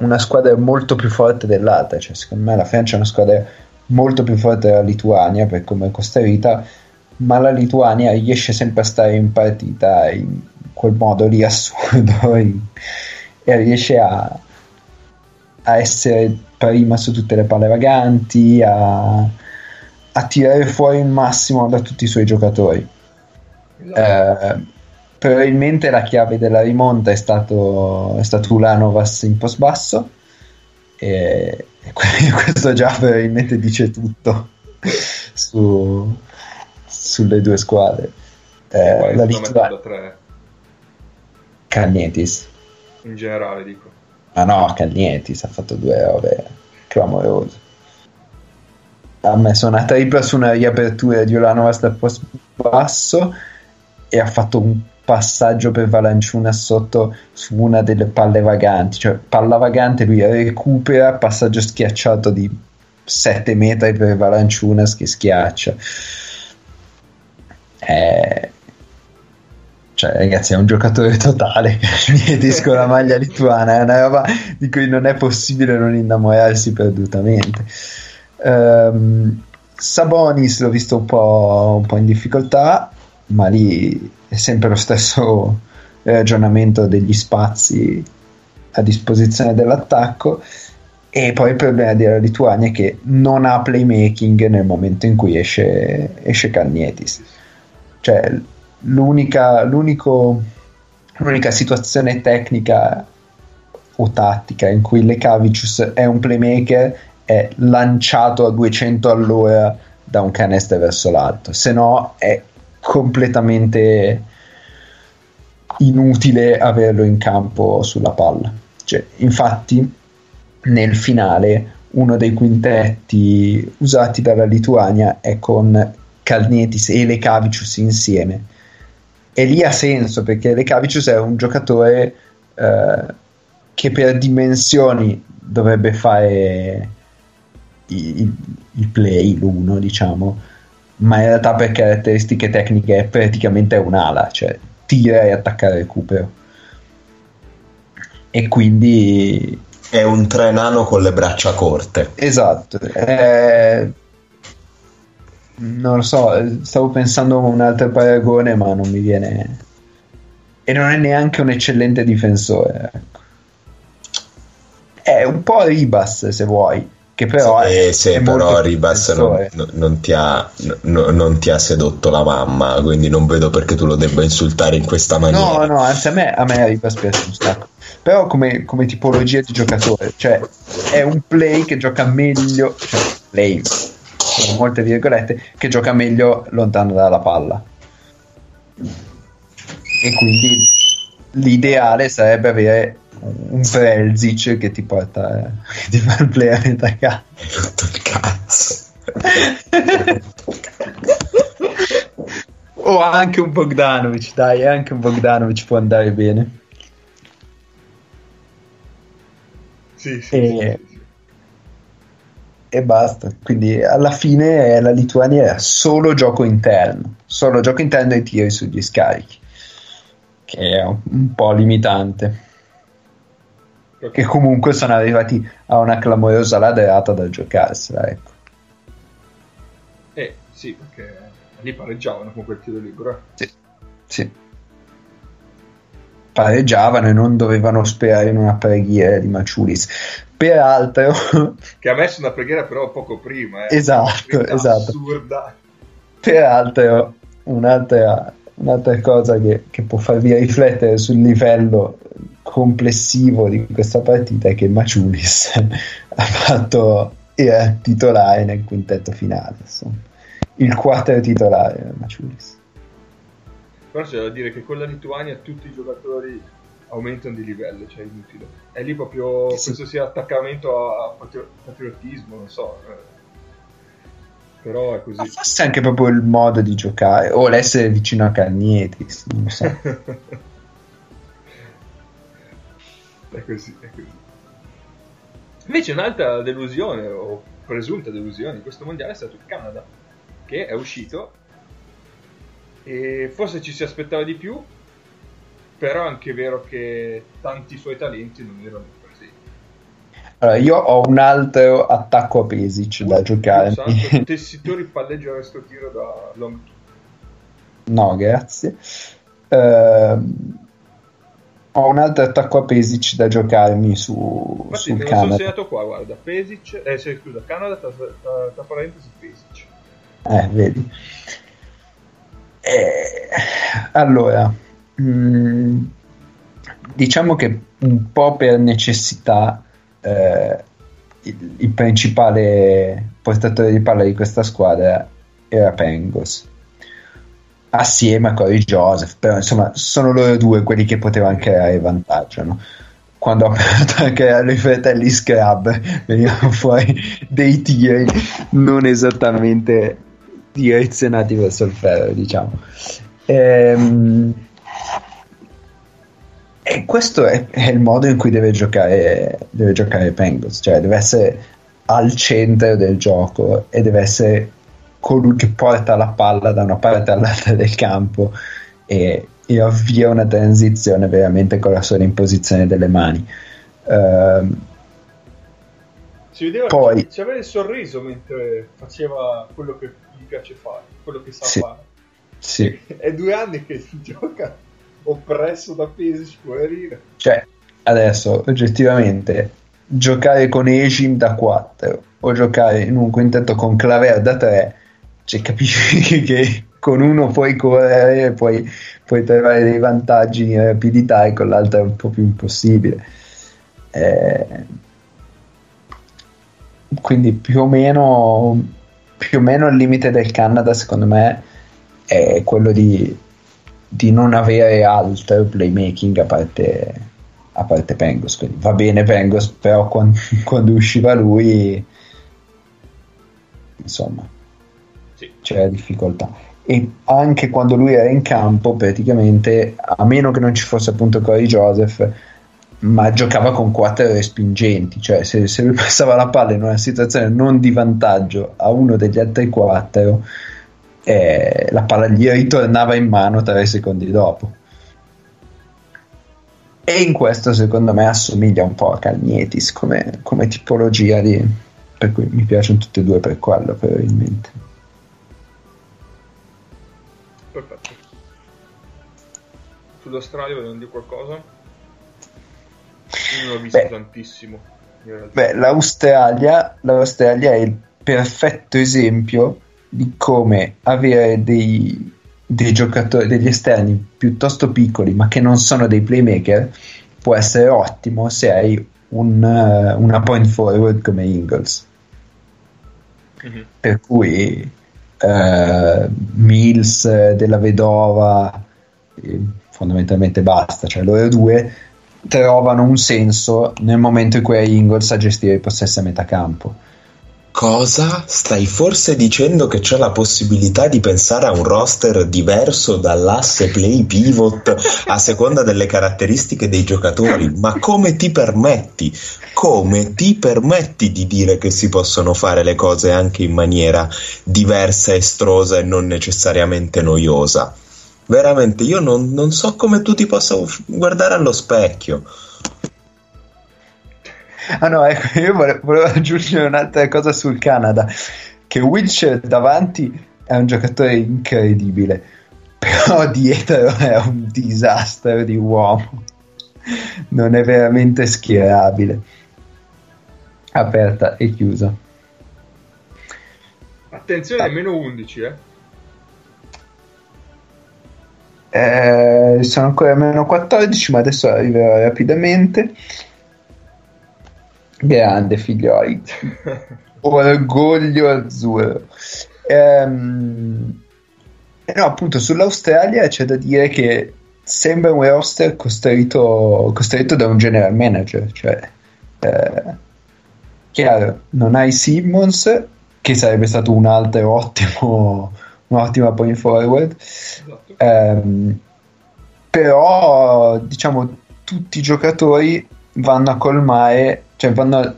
una squadra molto più forte dell'altra. Cioè, secondo me la Francia è una squadra molto più forte della Lituania per come è costruita, ma la Lituania riesce sempre a stare in partita in quel modo lì assurdo in- e riesce a, a essere prima su tutte le palle vaganti, a, a tirare fuori il massimo da tutti i suoi giocatori. Eh, probabilmente la chiave della rimonta è stato, è stato Ulanovas in post basso e, e que- questo già probabilmente dice tutto su- sulle due squadre. Eh, la da tre Calnietis. in generale, dico. Ma no, Calnietis ha fatto due robe clamorose. Ha messo una tripla su una riapertura di Ulanovas dal post basso e ha fatto un passaggio per Valanciunas sotto su una delle palle vaganti. Cioè, palla vagante, lui recupera, passaggio schiacciato di 7 metri per Valanciunas che schiaccia. Eh, cioè, ragazzi, è un giocatore totale. Calnietis con la maglia lituana è una roba di cui non è possibile non innamorarsi perdutamente. Ehm, Sabonis l'ho visto un po', un po' in difficoltà, ma lì è sempre lo stesso ragionamento degli spazi a disposizione dell'attacco. E poi il problema della Lituania è che non ha playmaking nel momento in cui esce, esce Calnietis. Cioè, l'unica, l'unica situazione tecnica o tattica in cui Lekavicius è un playmaker è lanciato a 200 all'ora da un canestro verso l'alto, se no è completamente inutile averlo in campo sulla palla. Cioè, infatti, nel finale, uno dei quintetti usati dalla Lituania è con Kalnietis e Lekavicius insieme. E lì ha senso perché Lekavicius è un giocatore eh, che per dimensioni dovrebbe fare il, il play, l'uno, diciamo, ma in realtà per caratteristiche tecniche è praticamente un'ala, cioè tira e attacca il recupero. E quindi È un trenano con le braccia corte. Esatto, eh, non lo so, stavo pensando a un altro paragone, ma non mi viene. E non è neanche un eccellente difensore. Ecco. È un po' Ribas, se vuoi, che però se, è, se è però Ribas non, difensore. non ti ha, no- non ti ha sedotto la mamma, quindi non vedo perché tu lo debba insultare in questa maniera. No, no, anzi a me, a me Ribas piace un sacco. Però come, come tipologia di giocatore, cioè è un play che gioca meglio, cioè play, con molte virgolette, che gioca meglio lontano dalla palla. E quindi l'ideale sarebbe avere un Prelzic che ti porta, che ti fa il play a metà campo. Hai rotto il cazzo. O anche un Bogdanovic, dai, anche un Bogdanovic può andare bene. Sì, sì, E- sì, e basta. Quindi alla fine eh, la Lituania era solo gioco interno, solo gioco interno e tiri sugli scarichi, che è un po' limitante. Che comunque sono arrivati a una clamorosa laderata da giocarsela, ecco. Eh, sì, perché lì pareggiavano con quel tiro libero. eh. Sì, sì. Pareggiavano e non dovevano sperare in una preghiera di Maciulis. Peraltro, Che ha messo una preghiera però poco prima. Eh. Esatto, esatto. Assurda. peraltro un'altra, un'altra cosa che, che può farvi riflettere sul livello complessivo di questa partita è che Maciulis ha fatto il titolare nel quintetto finale. Insomma. Il quarto titolare Maciulis. Però c'è da dire che con la Lituania tutti i giocatori aumentano di livello, cioè è inutile. È lì proprio, Sì. penso sia attaccamento a patri- patriottismo, non so. eh. Però è così. Ma forse anche proprio il modo di giocare o l'essere vicino a Cagnetis, non so. è così, è così. Invece un'altra delusione, o presunta delusione di questo mondiale è stato il Canada, che è uscito e forse ci si aspettava di più, però è anche vero che tanti suoi talenti non erano presenti. Allora, io ho un altro attacco a Pesic da giocare. Santo, Tessitori palleggia resto tiro da long No, grazie. Ehm, ho un altro attacco a Pesic da giocarmi su, Infatti sul lo sono Canada. segnato qua, guarda, Pesic, eh scusa, Canada tra, tra, tra parentesi Pesic. Eh, vedi. Eh, allora, mm, diciamo che un po' per necessità eh, il, il principale portatore di palla di questa squadra era Pengos assieme a Corey Joseph però insomma sono loro due quelli che potevano creare vantaggio no? quando ho aperto a creare i fratelli Scrub venivano fuori dei tiri non esattamente direzionati verso il ferro diciamo Ehm, e questo è, è il modo in cui deve giocare deve giocare Pengos cioè deve essere al centro del gioco e deve essere colui che porta la palla da una parte all'altra del campo e, e avvia una transizione veramente con la sola imposizione delle mani. Ehm, Si vedeva Poi- che c'aveva il sorriso mentre faceva quello che gli piace fare, quello che sa Sì. fare. sì, È due anni che si gioca oppresso da Pesic, poverino. cioè adesso oggettivamente giocare con Ejim da 4 o giocare in un quintetto con Claver da 3 cioè capisci che con uno puoi correre puoi, puoi trovare dei vantaggi di rapidità e con l'altro è un po' più impossibile. Eh, quindi più o meno più o meno il limite del Canada secondo me è quello di, di non avere altro playmaking a parte, a parte Pengos quindi va bene Pengos però quando, quando usciva lui insomma Sì. c'era difficoltà. E anche quando lui era in campo praticamente a meno che non ci fosse appunto Corey Joseph ma giocava con quattro respingenti cioè se, se lui passava la palla in una situazione non di vantaggio a uno degli altri quattro eh, la palla gli ritornava in mano tre secondi dopo. E in questo secondo me assomiglia un po' a Calnietis come, come tipologia di per cui mi piacciono tutte e due per quello probabilmente Sull'Australia vogliono dire qualcosa? Io non l'ho visto Beh. tantissimo. Beh, l'Australia, l'Australia è il perfetto esempio di come avere dei, dei giocatori, degli esterni piuttosto piccoli, ma che non sono dei playmaker, può essere ottimo se hai un, uh, una point forward come Ingles. Mm-hmm. Per cui uh, Mills della Vedova, eh, fondamentalmente basta, cioè loro due trovano un senso nel momento in cui hai Ingles a gestire i possessi a metà campo Cosa? Stai forse dicendo che c'è la possibilità di pensare a un roster diverso dall'asse play pivot a seconda delle caratteristiche dei giocatori? Ma come ti permetti? Come ti permetti di dire che si possono fare le cose anche in maniera diversa, estrosa e non necessariamente noiosa? Veramente, io non, non so come tu ti possa guardare allo specchio. Ah no, ecco, io volevo, aggiungere un'altra cosa sul Canada, che Wilshire davanti è un giocatore incredibile, però dietro è un disastro di uomo, non è veramente schierabile. Aperta e chiusa. Attenzione, ah. meno 11, eh. Eh, sono ancora meno 14, ma adesso arriverò rapidamente. Grande figlioli. Orgoglio azzurro. Ehm, no, appunto, sull'Australia c'è da dire che sembra un roster costruito, costruito da un general manager. Cioè, eh, chiaro, non hai Simmons, che sarebbe stato un altro ottimo, un'ottima point forward. Esatto. Ehm, però, diciamo, tutti i giocatori vanno a colmare cioè vanno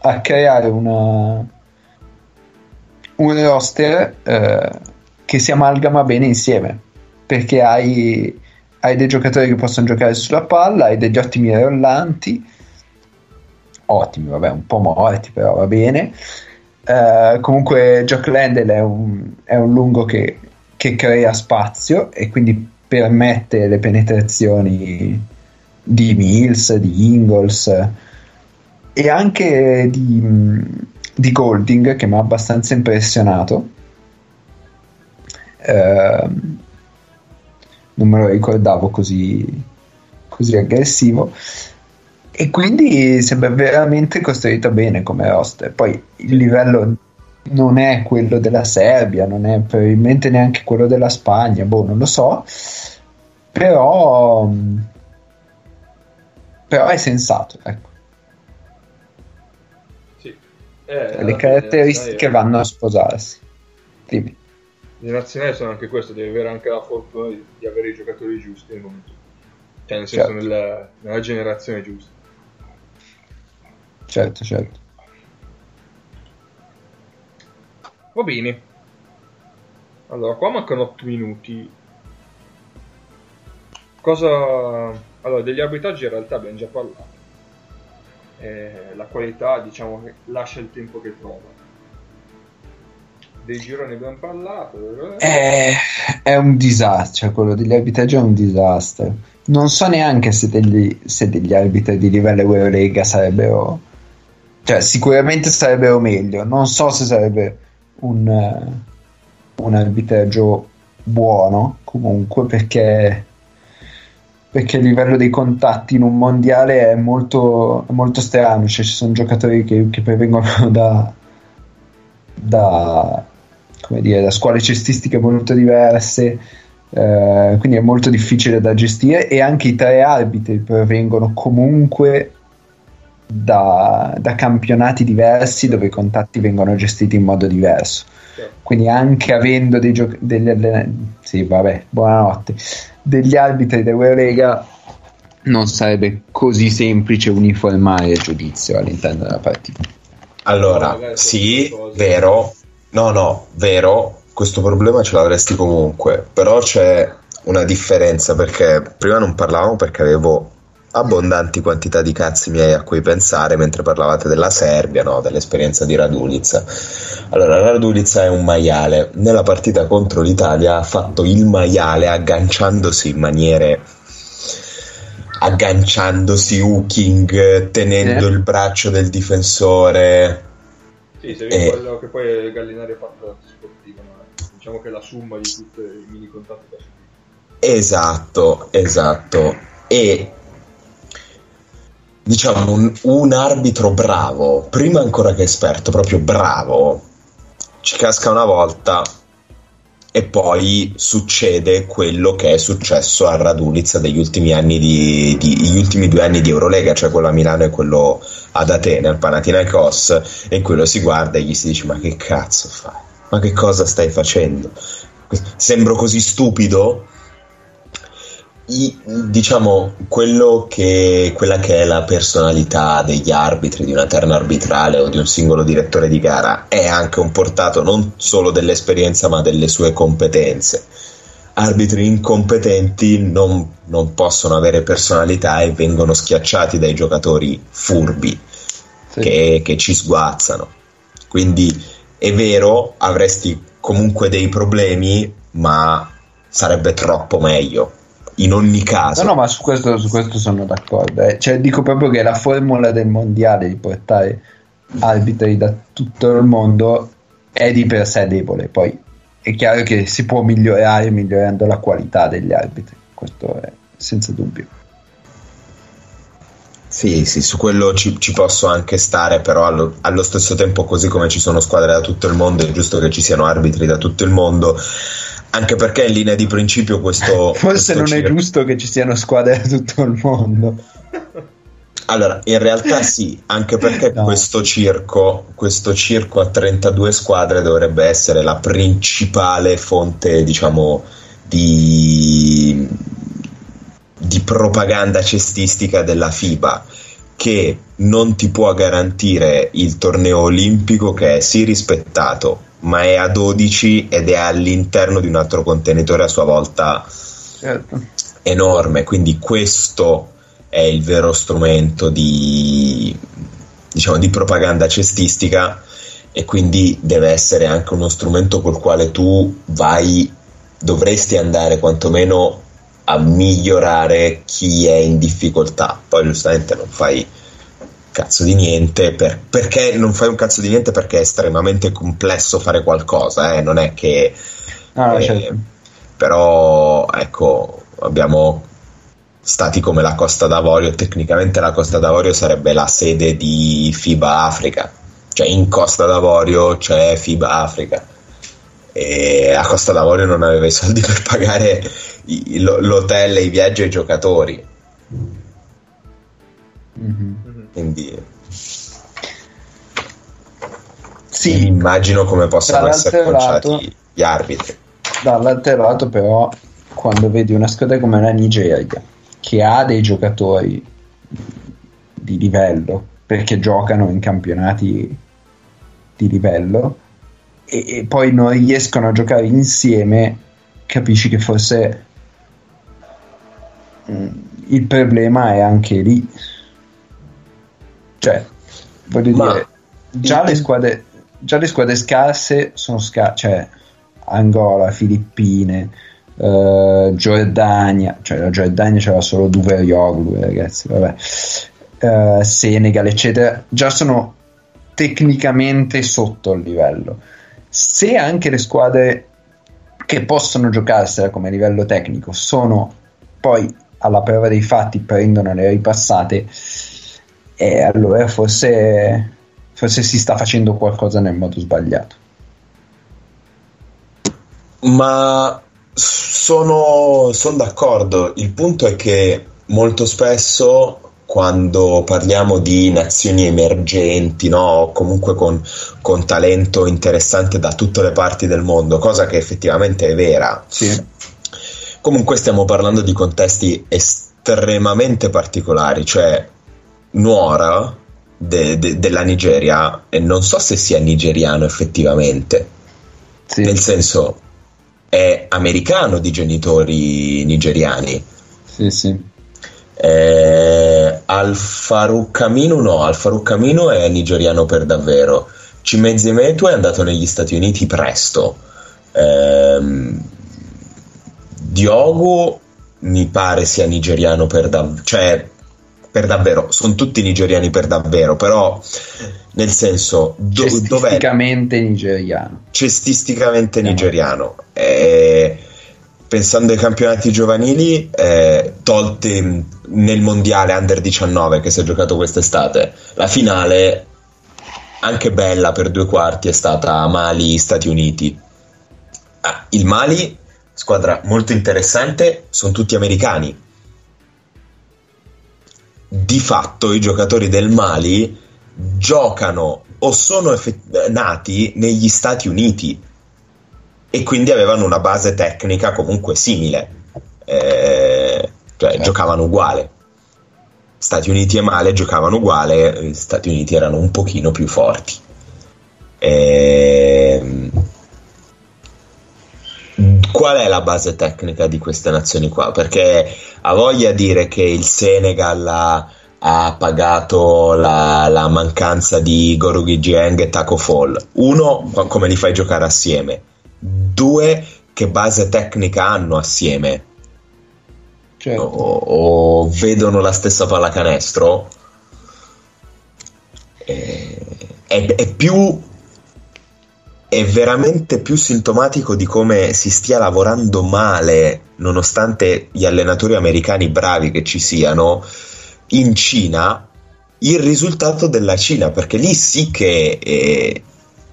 a creare una, un roster eh, che si amalgama bene insieme perché hai, hai, dei giocatori che possono giocare sulla palla, hai degli ottimi rollanti, ottimi, vabbè, un po' morti, però va bene. Uh, comunque, Jock Landell è un, è un lungo che, che, crea spazio e quindi permette le penetrazioni di Mills, di Ingles e anche di, di Golding che mi ha abbastanza impressionato. Eh, non me lo ricordavo così, così aggressivo e quindi sembra veramente costruito bene come roster. Poi il livello non è quello della Serbia, non è probabilmente neanche quello della Spagna, boh, non lo so, però, però è sensato. Ecco. Eh, le caratteristiche vanno a sposarsi. Dimmi. Le nazionali sono anche questo, devi avere anche la fortuna di, di avere i giocatori giusti nel momento. Cioè, nel senso, certo. nella, nella generazione giusta. Certo, certo. Va bene. Allora, qua mancano 8 minuti. Cosa... Allora, degli arbitraggi in realtà abbiamo già parlato eh, la qualità diciamo che lascia il tempo che trova dei gironi abbiamo parlato è, è un disastro quello degli arbitreggi è un disastro non so neanche se degli, se degli arbitri di livello Eurolega sarebbero cioè sicuramente sarebbero meglio. Non so se sarebbe un, un arbitraggio buono comunque perché perché il livello dei contatti in un mondiale è molto, molto strano, cioè ci sono giocatori che, che provengono da, da, dire, da, scuole cestistiche molto diverse, eh, quindi è molto difficile da gestire. E anche i tre arbitri provengono comunque da, da campionati diversi dove i contatti vengono gestiti in modo diverso. Quindi anche avendo dei giocatori... Sì, vabbè, buonanotte degli arbitri dell'Eurolega non sarebbe così semplice uniformare il giudizio all'interno della partita. Allora, sì, vero, no, no, vero, questo problema ce l'avresti comunque, però c'è una differenza perché prima non parlavamo perché avevo abbondanti quantità di cazzi miei a cui pensare mentre parlavate della Serbia, no? dell'esperienza di Radulica. Allora, Radulica è un maiale. Nella partita contro l'Italia ha fatto il maiale agganciandosi in maniere agganciandosi hooking, tenendo Sì. il braccio del difensore. Sì, se Eh. quello che poi Gallinari ha fatto sportiva, no? diciamo che è la somma di tutti i mini contatti subito. Esatto, esatto. E diciamo un, un arbitro bravo, prima ancora che esperto, proprio bravo, ci casca una volta e poi succede quello che è successo a Radunizza degli ultimi anni di, di- gli ultimi due anni di Eurolega, cioè quello a Milano e quello ad Atene, al Panathinaikos, e quello si guarda e gli si dice ma che cazzo fai? Ma che cosa stai facendo? Sembro così stupido? I- diciamo quello che, quella che è la personalità degli arbitri di una terna arbitrale o di un singolo direttore di gara è anche un portato non solo dell'esperienza ma delle sue competenze. Arbitri incompetenti non, non possono avere personalità e vengono schiacciati dai giocatori furbi Sì. che, che ci sguazzano. Quindi è vero avresti comunque dei problemi ma sarebbe troppo meglio in ogni caso No, no, ma su questo, su questo sono d'accordo. eh. Cioè, dico proprio che la formula del mondiale di portare arbitri da tutto il mondo è di per sé debole. Poi è chiaro che si può migliorare migliorando la qualità degli arbitri. Questo è senza dubbio. Sì, sì, su quello ci, ci posso anche stare, però allo, allo stesso tempo, così come ci sono squadre da tutto il mondo, è giusto che ci siano arbitri da tutto il mondo, anche perché in linea di principio questo... Forse questo non è circo- giusto che ci siano squadre da tutto il mondo. Allora, in realtà sì, anche perché No. questo circo, questo circo a 32 squadre dovrebbe essere la principale fonte, diciamo, di, di propaganda cestistica della FIBA, che non ti può garantire il torneo olimpico che è sì rispettato, ma è a 12 ed è all'interno di un altro contenitore a sua volta Certo. enorme, quindi questo è il vero strumento di, diciamo, di propaganda cestistica e quindi deve essere anche uno strumento col quale tu vai, dovresti andare quantomeno a migliorare chi è in difficoltà. Poi giustamente non fai cazzo di niente per- perché non fai un cazzo di niente perché è estremamente complesso fare qualcosa, eh, non è che no, eh, certo. però ecco abbiamo stati come la Costa d'Avorio tecnicamente la Costa d'Avorio sarebbe la sede di FIBA Africa cioè in Costa d'Avorio c'è FIBA Africa e a Costa d'Avorio non aveva i soldi per pagare i- l'hotel e i viaggi ai giocatori Mhm. Quindi Sì, immagino come possano essere conciati gli arbitri. Dall'altro lato, però, quando vedi una squadra come la Nigeria che ha dei giocatori di livello perché giocano in campionati di livello e, e poi non riescono a giocare insieme, capisci che forse mm, il problema è anche lì. Cioè, voglio Ma- dire, già le squadre, già le squadre scarse sono scarse, cioè Angola, Filippine, eh, Giordania, cioè la Giordania c'era solo Duverioglu, ragazzi, vabbè, eh, Senegal, eccetera, già sono tecnicamente sotto il livello. Se anche le squadre che possono giocarsela come livello tecnico sono poi alla prova dei fatti prendono le ripassate e allora forse, forse si sta facendo qualcosa nel modo sbagliato. Ma sono, sono d'accordo. Il punto è che molto spesso quando parliamo di nazioni emergenti, no? o comunque con, con talento interessante da tutte le parti del mondo, cosa che effettivamente è vera, Sì, comunque stiamo parlando di contesti estremamente particolari, cioè Nuora de- de- della Nigeria, e non so se sia nigeriano effettivamente, sì. nel senso è americano di genitori nigeriani. sì, sì. Eh, Al Farouk Aminu no, Al Farouk Aminu è nigeriano per davvero. Cimezzi Metu è andato negli Stati Uniti presto. Ehm, Diogo mi pare sia nigeriano per davvero, cioè per davvero, sono tutti nigeriani per davvero, però nel senso do- cestisticamente dov'è? nigeriano. Cestisticamente nigeriano. Eh, pensando ai campionati giovanili, eh, tolte nel mondiale under 19 che si è giocato quest'estate, la finale anche bella per due quarti è stata Mali-Stati Uniti. Ah, il Mali, squadra molto interessante, sono tutti americani. Di fatto i giocatori del Mali giocano o sono effett- nati negli Stati Uniti e quindi avevano una base tecnica comunque simile, eh, cioè certo. giocavano uguale. Stati Uniti e Male giocavano uguale, gli Stati Uniti erano un pochino più forti. E... Qual è la base tecnica di queste nazioni qua? Perché ha voglia di dire che il Senegal ha, ha pagato la, la, mancanza di Gorugi Gieng e Taco Fall. Uno, come li fai giocare assieme? Due, che base tecnica hanno assieme? certo. o, o, vedono la stessa pallacanestro, è, è, è più è veramente più sintomatico di come si stia lavorando male, nonostante gli allenatori americani bravi che ci siano, in Cina, il risultato della Cina, perché lì sì che eh,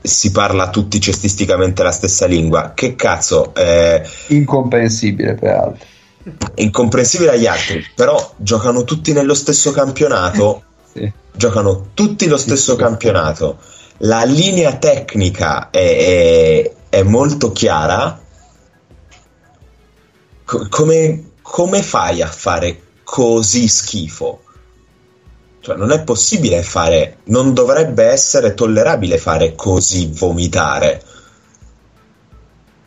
si parla tutti cestisticamente la stessa lingua. Che cazzo? Eh, Incomprensibile, peraltro incomprensibile agli altri, però giocano tutti nello stesso campionato. sì. Giocano tutti lo stesso sì, campionato. La linea tecnica è, è, è molto chiara. C- come, come fai a fare così schifo? Cioè, non è possibile fare, non dovrebbe essere tollerabile fare così vomitare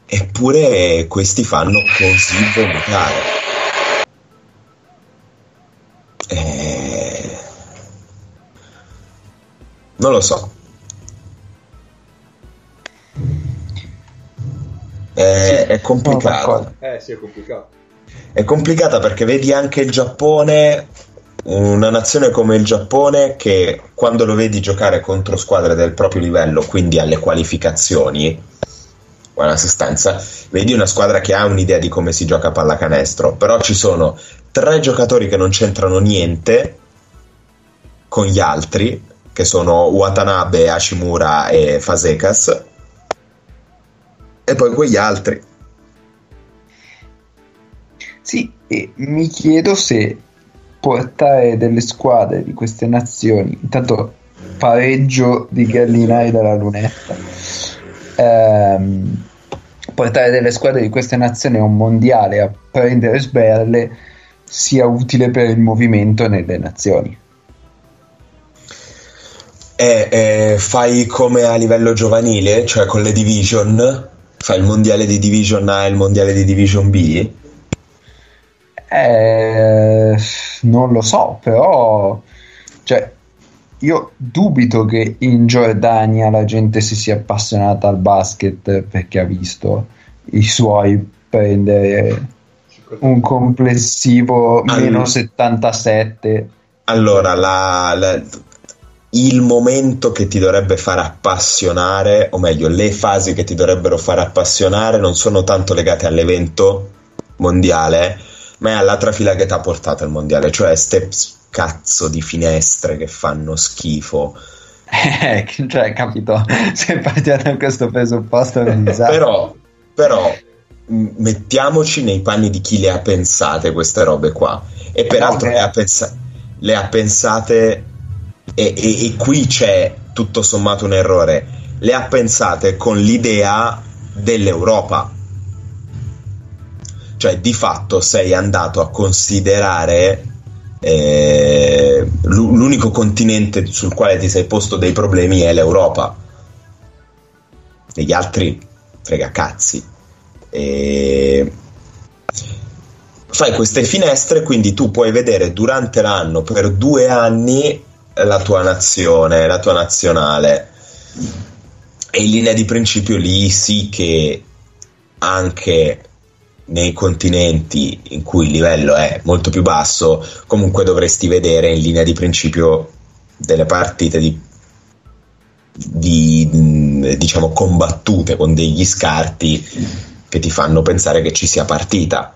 Eppure questi fanno così vomitare. Eh... Non lo so. È, complicata. Eh sì, è complicato. È complicata perché vedi anche il Giappone, una nazione come il Giappone che quando lo vedi giocare contro squadre del proprio livello, quindi alle qualificazioni, buona sostanza, vedi una squadra che ha un'idea di come si gioca a pallacanestro, però ci sono tre giocatori che non c'entrano niente con gli altri, che sono Watanabe, Hashimura e Fasekas, e poi quegli altri. Sì, e mi chiedo se portare delle squadre di queste nazioni, intanto pareggio di Gallinari dalla lunetta, ehm, portare delle squadre di queste nazioni a un mondiale a prendere sberle sia utile per il movimento nelle nazioni. Eh, eh, fai come a livello giovanile, cioè con le division, fai il mondiale di division A e il mondiale di division B? Eh, non lo so, però cioè, io dubito che in Giordania la gente si sia appassionata al basket perché ha visto i suoi prendere un complessivo All... meno 77. Allora, la, la, il momento che ti dovrebbe far appassionare, o meglio, le fasi che ti dovrebbero far appassionare non sono tanto legate all'evento mondiale, ma è all'altra fila che ti ha portato il mondiale, cioè steps cazzo di finestre che fanno schifo. Eh, cioè, capito, se partiamo da questo presupposto è un disastro. però, però, mettiamoci nei panni di chi le ha pensate queste robe qua. E peraltro okay. le, ha pensa- le, ha pensate, e, e, e qui c'è tutto sommato un errore, le ha pensate con l'idea dell'Europa. Cioè, di fatto sei andato a considerare eh, l'unico continente sul quale ti sei posto dei problemi è l'Europa. Negli altri frega cazzi. E fai queste finestre, quindi tu puoi vedere durante l'anno per due anni la tua nazione, la tua nazionale. E in linea di principio lì sì che anche nei continenti in cui il livello è molto più basso, comunque dovresti vedere in linea di principio delle partite di, di diciamo combattute con degli scarti che ti fanno pensare che ci sia partita.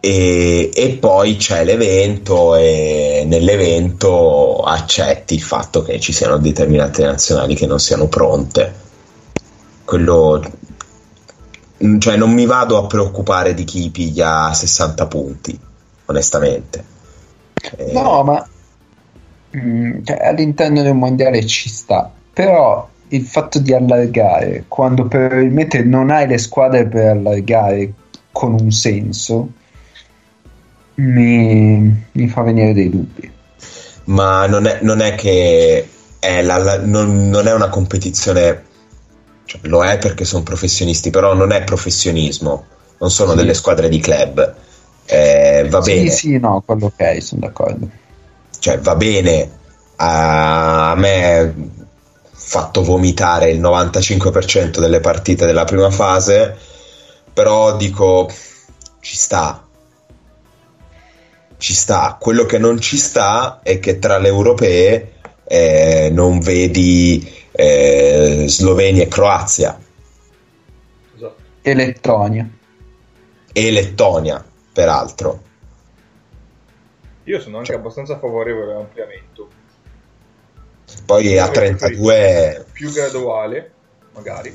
E, e, poi c'è l'evento e nell'evento accetti il fatto che ci siano determinate nazionali che non siano pronte. Quello cioè non mi vado a preoccupare di chi piglia 60 punti, onestamente. Eh... No, ma mm, cioè, all'interno del mondiale ci sta, però il fatto di allargare quando probabilmente non hai le squadre per allargare con un senso mi, mi fa venire dei dubbi. Ma non è, non è che è la, non, non, è una competizione, cioè, lo è perché sono professionisti, però non è professionismo, non sono sì. delle squadre di club. Eh, va sì, bene. Sì, no, quello ok, sono d'accordo. Cioè, va bene, a me fatto vomitare il 95% delle partite della prima fase, però dico ci sta, ci sta. Quello che non ci sta è che tra le europee eh, non vedi eh, Slovenia e Croazia. E Lettonia. E Lettonia, peraltro. Io sono anche cioè, abbastanza favorevole all'ampliamento. Poi a 32... Più graduale, magari,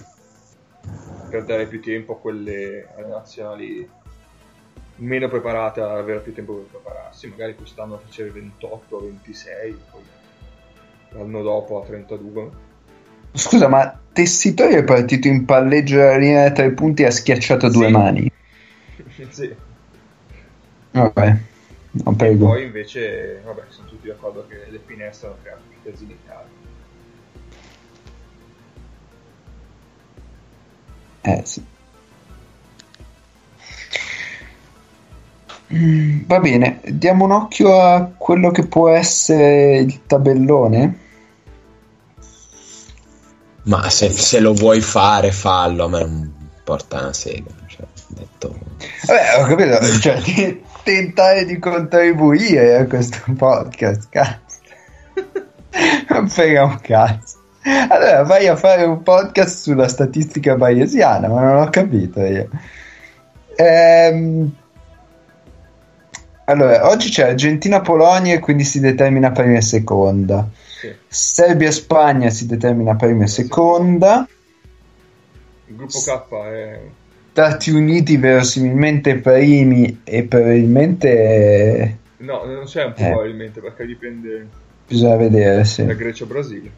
per dare più tempo a quelle nazionali meno preparate ad avere più tempo per prepararsi, magari quest'anno facere 28, 26, poi l'anno dopo a 32. Scusa, ma Tessitori è partito in palleggio alla linea da tre punti e ha schiacciato sì. due mani? sì. Vabbè, non prego. E poi invece, vabbè, sono tutti d'accordo che le finestre hanno creato più casini. Eh sì. Mm, va bene, diamo un occhio a quello che può essere il tabellone. Ma se, se lo vuoi fare, fallo. A me non porta una sega. Cioè, detto... Vabbè, ho capito. Cioè, tentare di contribuire a questo podcast, cazzo. non frega un cazzo. Allora vai a fare un podcast sulla statistica bayesiana, ma non ho capito io. Ehm allora, oggi c'è Argentina-Polonia e quindi si determina prima e seconda. Sì. Serbia-Spagna si determina prima e seconda. Il gruppo K è... Stati Uniti verosimilmente primi e probabilmente... No, non c'è un eh. probabilmente perché dipende... Bisogna vedere, sì. Da Grecia-Brasile.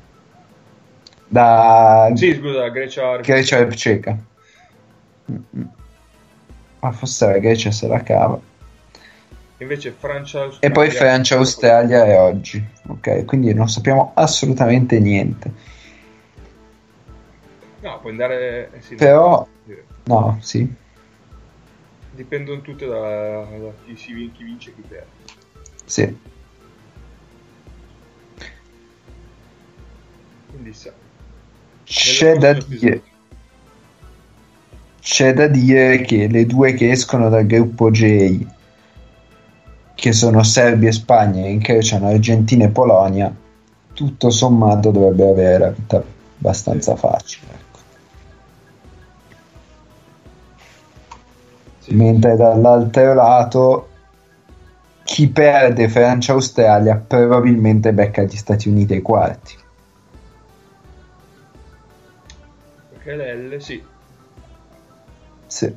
Da... Sì, scusa, Grecia... Grecia ceca. Ma forse la Grecia se la cava. Invece Francia Australia. E poi Francia Australia è oggi. Ok, quindi non sappiamo assolutamente niente. No, puoi andare. Eh sì, Però. No, sì. Dipendono tutte da, da chi, si, chi vince e chi perde. Sì. Quindi sa. C'è da dire. C'è da dire che le due che escono dal gruppo J che sono Serbia e Spagna e incrociano Argentina e Polonia, tutto sommato dovrebbe avere la vita abbastanza facile. Ecco. Sì. Mentre dall'altro lato chi perde Francia-Australia probabilmente becca gli Stati Uniti ai quarti. Perché l'L sì. Sì.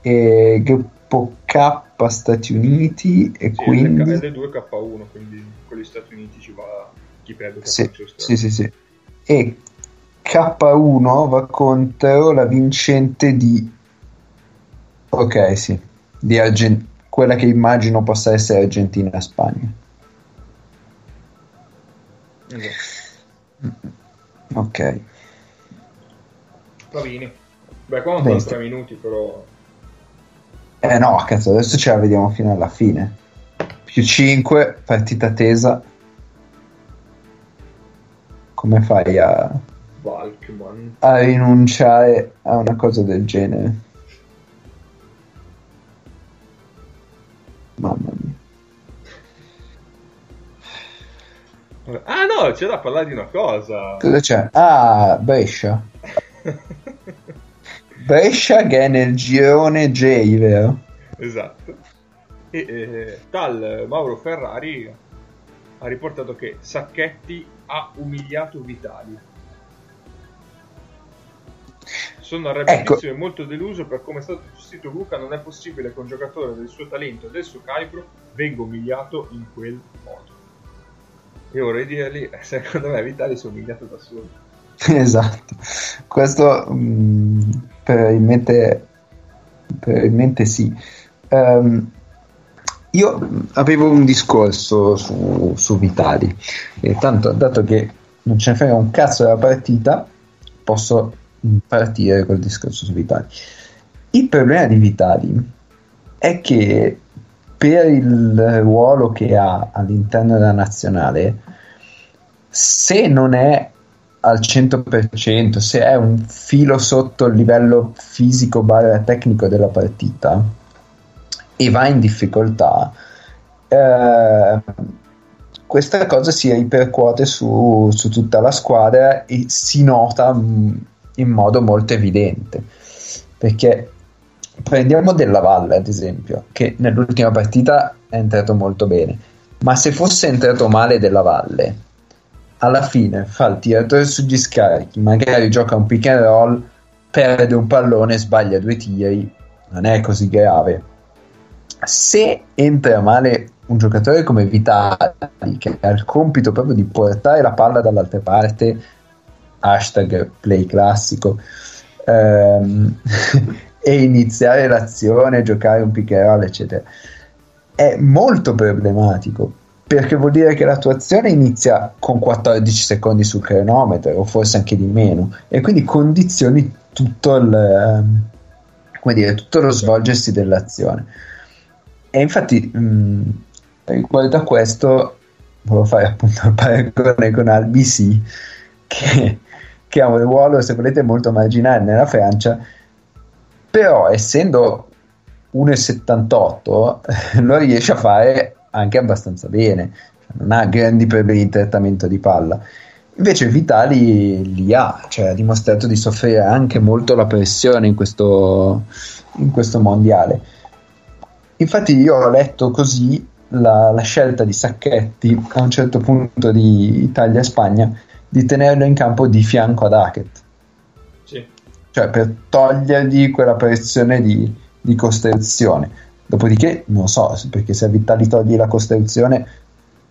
E gruppo K Stati Uniti e sì, quindi... L2K1, quindi con gli Stati Uniti ci va chi perde sì, sì, sì, sì. E K1 va contro la vincente di... Ok, sì, di Argent... quella che immagino possa essere Argentina-Spagna. Esatto. Ok. Va bene. Beh, qua non 3 minuti, però eh no, cazzo, adesso ce la vediamo fino alla fine. Più 5, partita tesa. Come fai a Valkman. a rinunciare a una cosa del genere. Mamma mia. Ah no, c'è da parlare di una cosa. Cosa c'è? Ah, Brescia. Brescia che è nel girone J, vero? Esatto. E eh, tal Mauro Ferrari ha riportato che Sacchetti ha umiliato Vitali. Sono arrabbiatissimo e molto deluso per come è stato gestito Luca. Non è possibile che un giocatore del suo talento e del suo calibro venga umiliato in quel modo. E vorrei dirgli, eh, secondo me Vitali si è umiliato da solo. Esatto. Questo mh, probabilmente, probabilmente sì. Ehm, io avevo un discorso su, su Vitali, e tanto dato che non ce ne frega un cazzo della partita, posso partire col discorso su Vitali. Il problema di Vitali è che per il ruolo che ha all'interno della nazionale, se non è al 100%, se è un filo sotto il livello fisico barra tecnico della partita e va in difficoltà, eh, questa cosa si ripercuote su, su, tutta la squadra e si nota mh, in modo molto evidente. Perché prendiamo Della Valle, ad esempio, che nell'ultima partita è entrato molto bene, ma se fosse entrato male Della Valle, alla fine fa il tiratore sugli scarichi, magari gioca un pick and roll, perde un pallone, sbaglia due tiri, non è così grave. Se entra male un giocatore come Vitali, che ha il compito proprio di portare la palla dall'altra parte, hashtag play classico, ehm, e iniziare l'azione, giocare un pick and roll, eccetera, è molto problematico perché vuol dire che l'attuazione inizia con 14 secondi sul cronometro o forse anche di meno. E quindi condizioni tutto il come dire, tutto lo svolgersi dell'azione. E infatti mh, riguardo a questo volevo fare appunto il paragone con Albc che, che ha un ruolo se volete molto marginale nella Francia. Però essendo 1,78 lo riesce a fare anche abbastanza bene, non ha grandi problemi di trattamento di palla. Invece Vitali li ha, cioè ha dimostrato di soffrire anche molto la pressione in questo, in questo mondiale. Infatti io ho letto così la, la, scelta di Sacchetti a un certo punto di Italia-Spagna di tenerlo in campo di fianco ad Hackett. Sì. Cioè per togliergli quella pressione di, di costruzione Dopodiché non so, perché se a Vitali togli la costruzione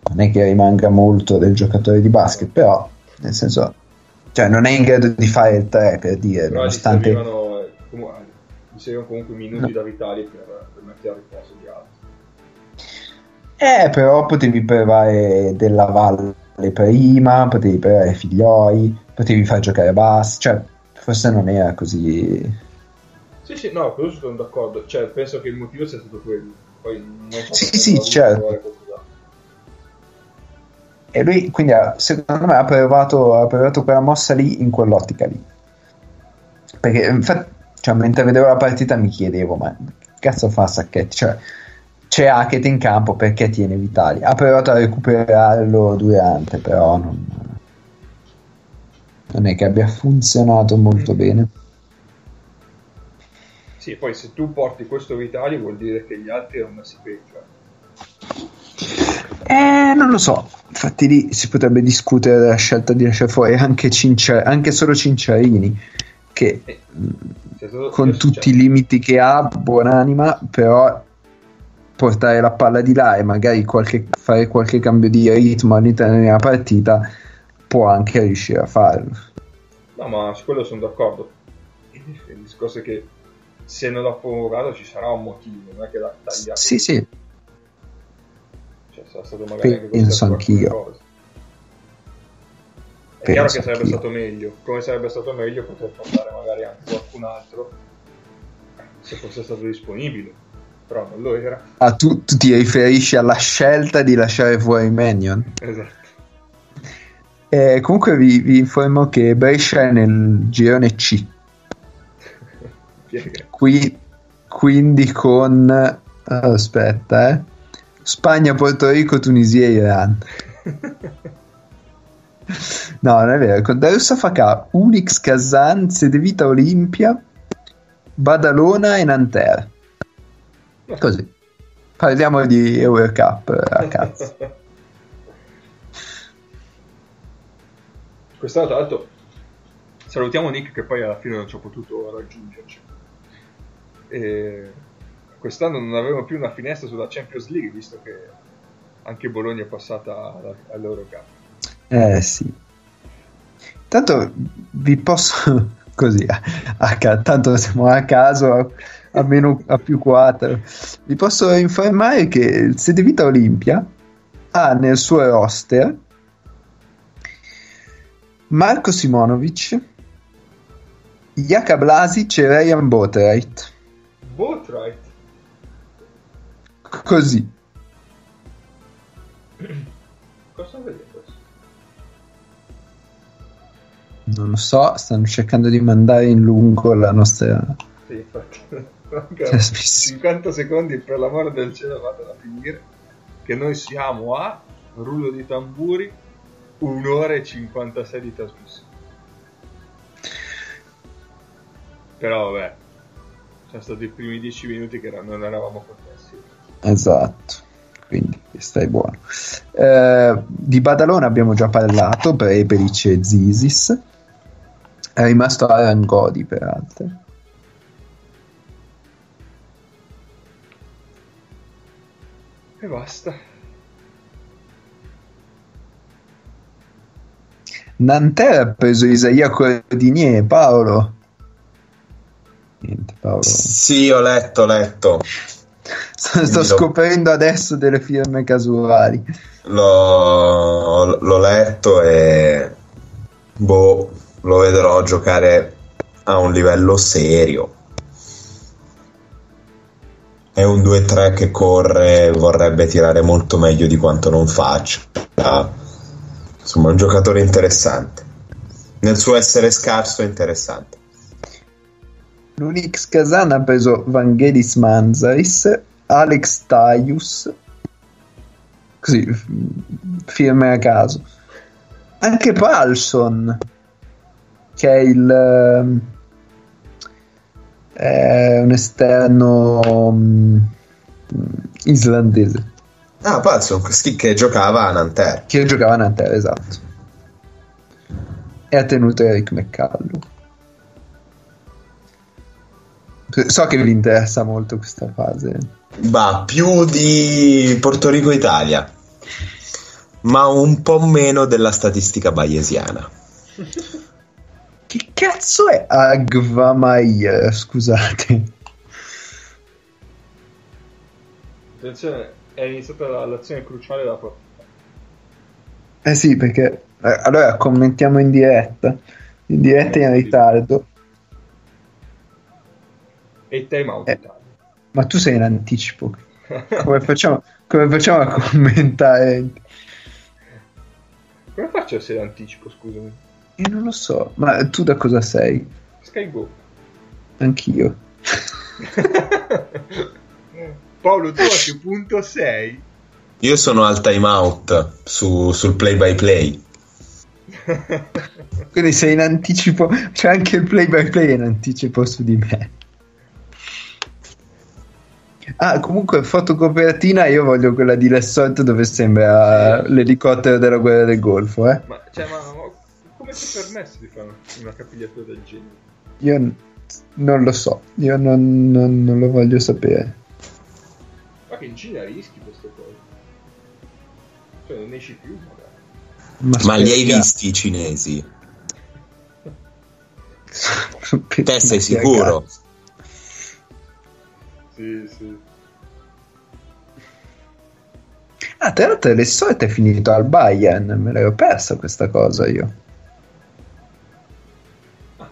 non è che rimanga molto del giocatore di basket, però nel senso, cioè non è in grado di fare il 3 per dire, però nonostante... Gli servivano, eh, comunque, gli servivano comunque minuti no. da Vitali per, per mettere al posto di altri. Eh, però potevi provare della Valle prima, potevi provare Figlioi, potevi far giocare a Bass, cioè forse non era così sì, sì, no, quello sono d'accordo. Cioè, penso che il motivo sia stato quello. Poi non so sì, sì, certo. E lui, quindi, secondo me, ha provato, ha provato quella mossa lì in quell'ottica lì. Perché, infatti, cioè, mentre vedevo la partita mi chiedevo, ma che cazzo fa Sacchetti? Cioè, c'è Hackett in campo perché tiene Vitali. Ha provato a recuperarlo durante, però non, non è che abbia funzionato molto bene. Sì, poi se tu porti questo Vitali vuol dire che gli altri erano messi peggio. Eh, non lo so. Infatti lì si potrebbe discutere della scelta di lasciare fuori anche, Cincia- anche solo Cinciarini, che eh, stato, con tutti i limiti che ha, buonanima, però portare la palla di là e magari qualche, fare qualche cambio di ritmo all'interno della partita può anche riuscire a farlo. No, ma su quello sono d'accordo. Il discorso è che se non l'ha provocato ci sarà un motivo, non è che l'ha tagliato. Sì, sì. Cioè, sarà stato magari Penso anch'io. È Penso chiaro che sarebbe anch'io. stato meglio. Come sarebbe stato meglio poter portare magari anche qualcun altro se fosse stato disponibile. Però non lo era. Ah, tu, tu ti riferisci alla scelta di lasciare fuori Manion? Esatto. Eh, comunque vi, vi informo che Brescia è nel girone C. Qui, quindi con aspetta, eh. Spagna, Porto Rico, Tunisia e Iran. No, non è vero. Con Darussa Fakà, Unix, Kazan, Sedevita Olimpia, Badalona e Nanterre. Così. Parliamo di Eurocup a cazzo. Quest'anno, tra l'altro, salutiamo Nick che poi alla fine non ci ha potuto raggiungerci. Quest'anno non avevamo più una finestra sulla Champions League, visto che anche Bologna è passata all'Eurocup. Eh sì. Tanto vi posso così, a, a, tanto siamo a caso a, a, meno, a più 4. Vi posso informare che il Sede Vita Olimpia ha nel suo roster Marco Simonovic, Jaka Blasic e Ryan Botreit. Botreit? Così. Cosa vede questo? Non lo so, stanno cercando di mandare in lungo la nostra... Sì, infatti. Manca 50 secondi per l'amore del cielo vado a finire. Che noi siamo a rullo di tamburi un'ora e 56 di trasmissione. Però vabbè, sono stati i primi 10 minuti che non eravamo connessi. Esatto, quindi stai buono. Eh, di Badalona abbiamo già parlato, per Eberic e Zisis. È rimasto Aran Godi, peraltro. E basta. Nanterre ha preso Isaia Cordinier, Paolo. Niente, Paolo. Sì, ho letto, ho letto. Sto scoprendo adesso delle firme casuali. L'ho, l'ho letto e boh, lo vedrò giocare a un livello serio. È un 2-3 che corre, vorrebbe tirare molto meglio di quanto non faccia insomma un giocatore interessante nel suo essere scarso è interessante l'Unix Kazan ha preso Vangelis Manzaris Alex Taius così firme a caso anche Palson che è il ehm, è un esterno um, islandese Ah, Palson, che giocava a Nanterre. Che giocava a Nanterre, esatto. E ha tenuto Eric McCallum. So che vi interessa molto questa fase. Bah, più di Porto Rico-Italia, ma un po' meno della statistica bayesiana. Che cazzo è Agvamaier? Scusate. Attenzione, è iniziata l'azione cruciale della partita. Eh sì, perché eh, allora commentiamo in diretta, in diretta in ritardo. E time out eh, Ma tu sei in anticipo. Come facciamo, come facciamo a commentare? Come faccio a essere in anticipo, scusami? Io non lo so, ma tu da cosa sei? Skygo. Anch'io. Paolo, tu a che punto sei? Io sono al timeout su, sul play by play. Quindi sei in anticipo, c'è anche il play by play in anticipo su di me. Ah, comunque fotocopertina io voglio quella di Lessot dove sembra l'elicottero della guerra del Golfo, eh. Ma, cioè, ma, ma come ti è permesso di fare una capigliatura del genere? Io non lo so, io non, non, non lo voglio sapere che in Cina rischi queste cose. Cioè non esci più magari. Ma, Ma li hai visti i cinesi? Te sei sicuro? Sì, sì. Ah, tra l'altro le solite è finito al Bayern, me l'ero persa questa cosa io. Ah.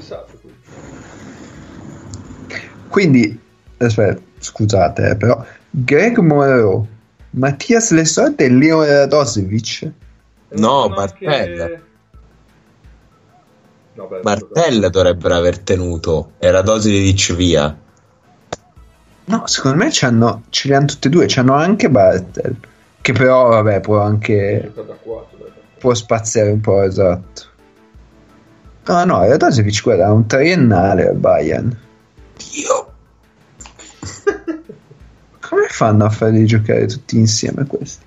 Salto quindi aspetta, scusate, eh, però Greg Moreau, Mattias Lesotte e Leo Radosevic. No, Bartella. No, beh, Martella dovrebbero aver tenuto. Era Dosic via. No, secondo me ce li hanno tutti e due. C'hanno anche Bartel. Che però, vabbè, può anche. Può spaziare un po', esatto. No, no, Radosevic guarda, ha un triennale al Bayern. Dio. Come fanno a farli giocare tutti insieme questi?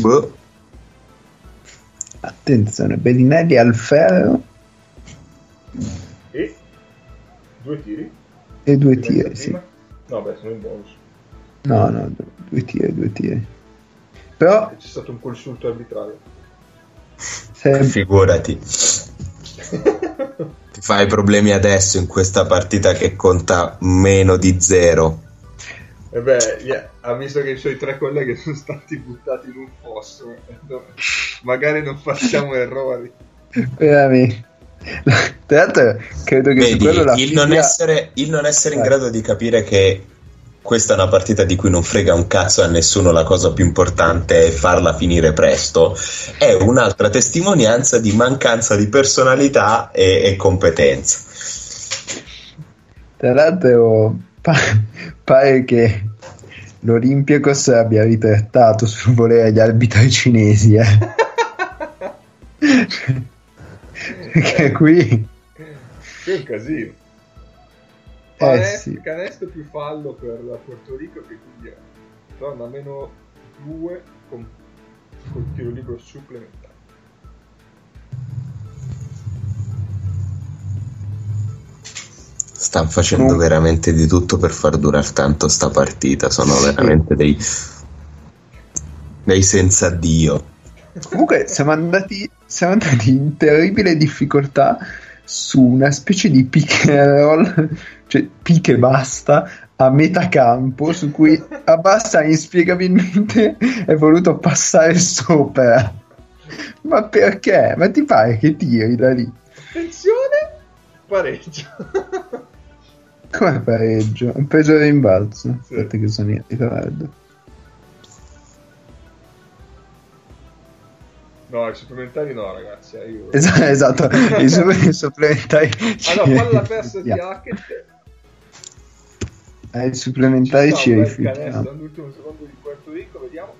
Boh. Attenzione, Bellinelli al ferro E due tiri. e due Diventa tiri, sì. No, beh, sono in bonus. No, no, due, tiri, due tiri. Però C'è stato un consulto arbitrario. se- Figurati. Ti fai problemi adesso in questa partita che conta meno di zero. E beh, yeah, ha visto che i suoi tre colleghi sono stati buttati in un fosso. no, magari non facciamo errori. veramente. Tra l'altro, credo che Vedi, quello la il non, figlia- essere, il non essere in Eh. grado di capire che questa è una partita di cui non frega un cazzo a nessuno, la cosa più importante è farla finire presto, è un'altra testimonianza di mancanza di personalità e, e competenza. Tra l'altro, pare che l'Olympiacos abbia ritrattato sul volere gli arbitri cinesi. Eh. Perché qui Che è un casino. Eh, Canestro, sì. canestro più fallo per la Porto Rico che quindi torna a meno 2 con col tiro libero supplementare. Stanno facendo No. veramente di tutto per far durare tanto sta partita, sono veramente dei, dei senza Dio. Comunque siamo andati, siamo andati in terribile difficoltà su una specie di pick and roll, cioè pick e basta, a metà campo, su cui Abbassa inspiegabilmente è voluto passare sopra. Ma perché? Ma ti pare che tiri da lì? Attenzione! Pareggio. Come pareggio? Ho preso il rimbalzo. Sì. Aspetta che sono io, ricordo. no, i supplementari no, ragazzi. eh, Io... Esatto, esatto. i su- i supplementari. Allora, palla persa di. Hackett. Ai supplementari sta ci un canestro all'ultimo secondo di Puerto Rico, vediamo.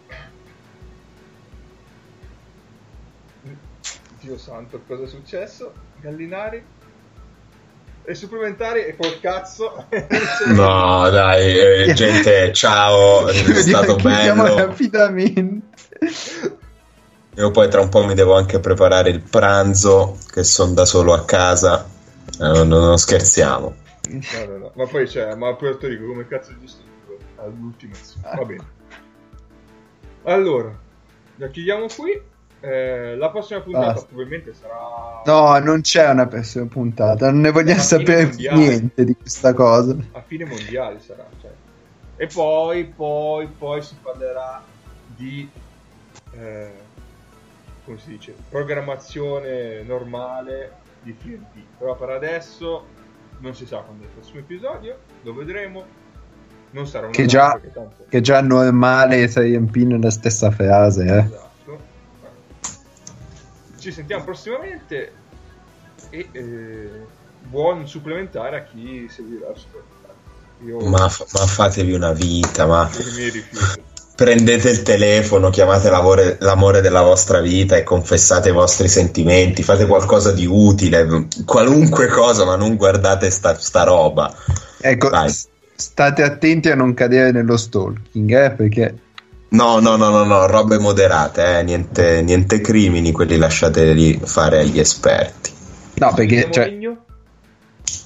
Dio santo, cosa è successo? Gallinari? E supplementari e col cazzo. No, dai, eh, gente, ciao, è stato bello. rapidamente. Io poi tra un po' mi devo anche preparare il pranzo, che sono da solo a casa. Eh, non, non scherziamo. No, no, no. Ma poi c'è, ma Puerto Rico come cazzo è giusto all'ultima azione. Va bene. Allora, la chiudiamo qui. Eh, la prossima puntata Basta. probabilmente sarà No, non c'è una prossima puntata. Non ne vogliamo sapere mondiale. niente di questa cosa. a fine mondiale sarà. cioè. E poi, poi, poi si parlerà di eh, come si dice programmazione normale di FNP. Però per adesso non si sa quando è il prossimo episodio, lo vedremo. Non sarà una Che già- tanto- Che già normale se riempì nella stessa frase, eh. Esatto. Ci sentiamo prossimamente e eh, buon supplementare a chi seguirà il supplementare. Io Ma, fa- ma fatevi una vita, ma prendete il telefono, chiamate l'amore, l'amore della vostra vita e confessate i vostri sentimenti, fate qualcosa di utile, qualunque cosa, ma non guardate sta, sta roba. Ecco, Dai. s- state attenti a non cadere nello stalking, eh, perché No, no, no, no, no, robe moderate, eh, niente, niente crimini, quelli lasciateli fare agli esperti. no, perché cioè,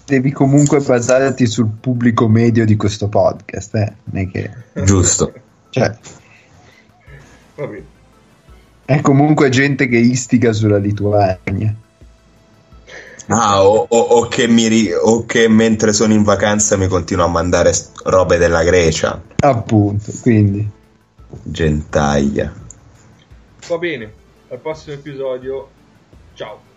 devi comunque basarti sul pubblico medio di questo podcast, eh. Non è che Giusto. cioè, è comunque gente che istiga sulla Lituania. Ah, o, o- o che mi ri- o che mentre sono in vacanza mi continua a mandare robe della Grecia. Appunto, quindi Gentaglia. Va bene. Al prossimo episodio. Ciao.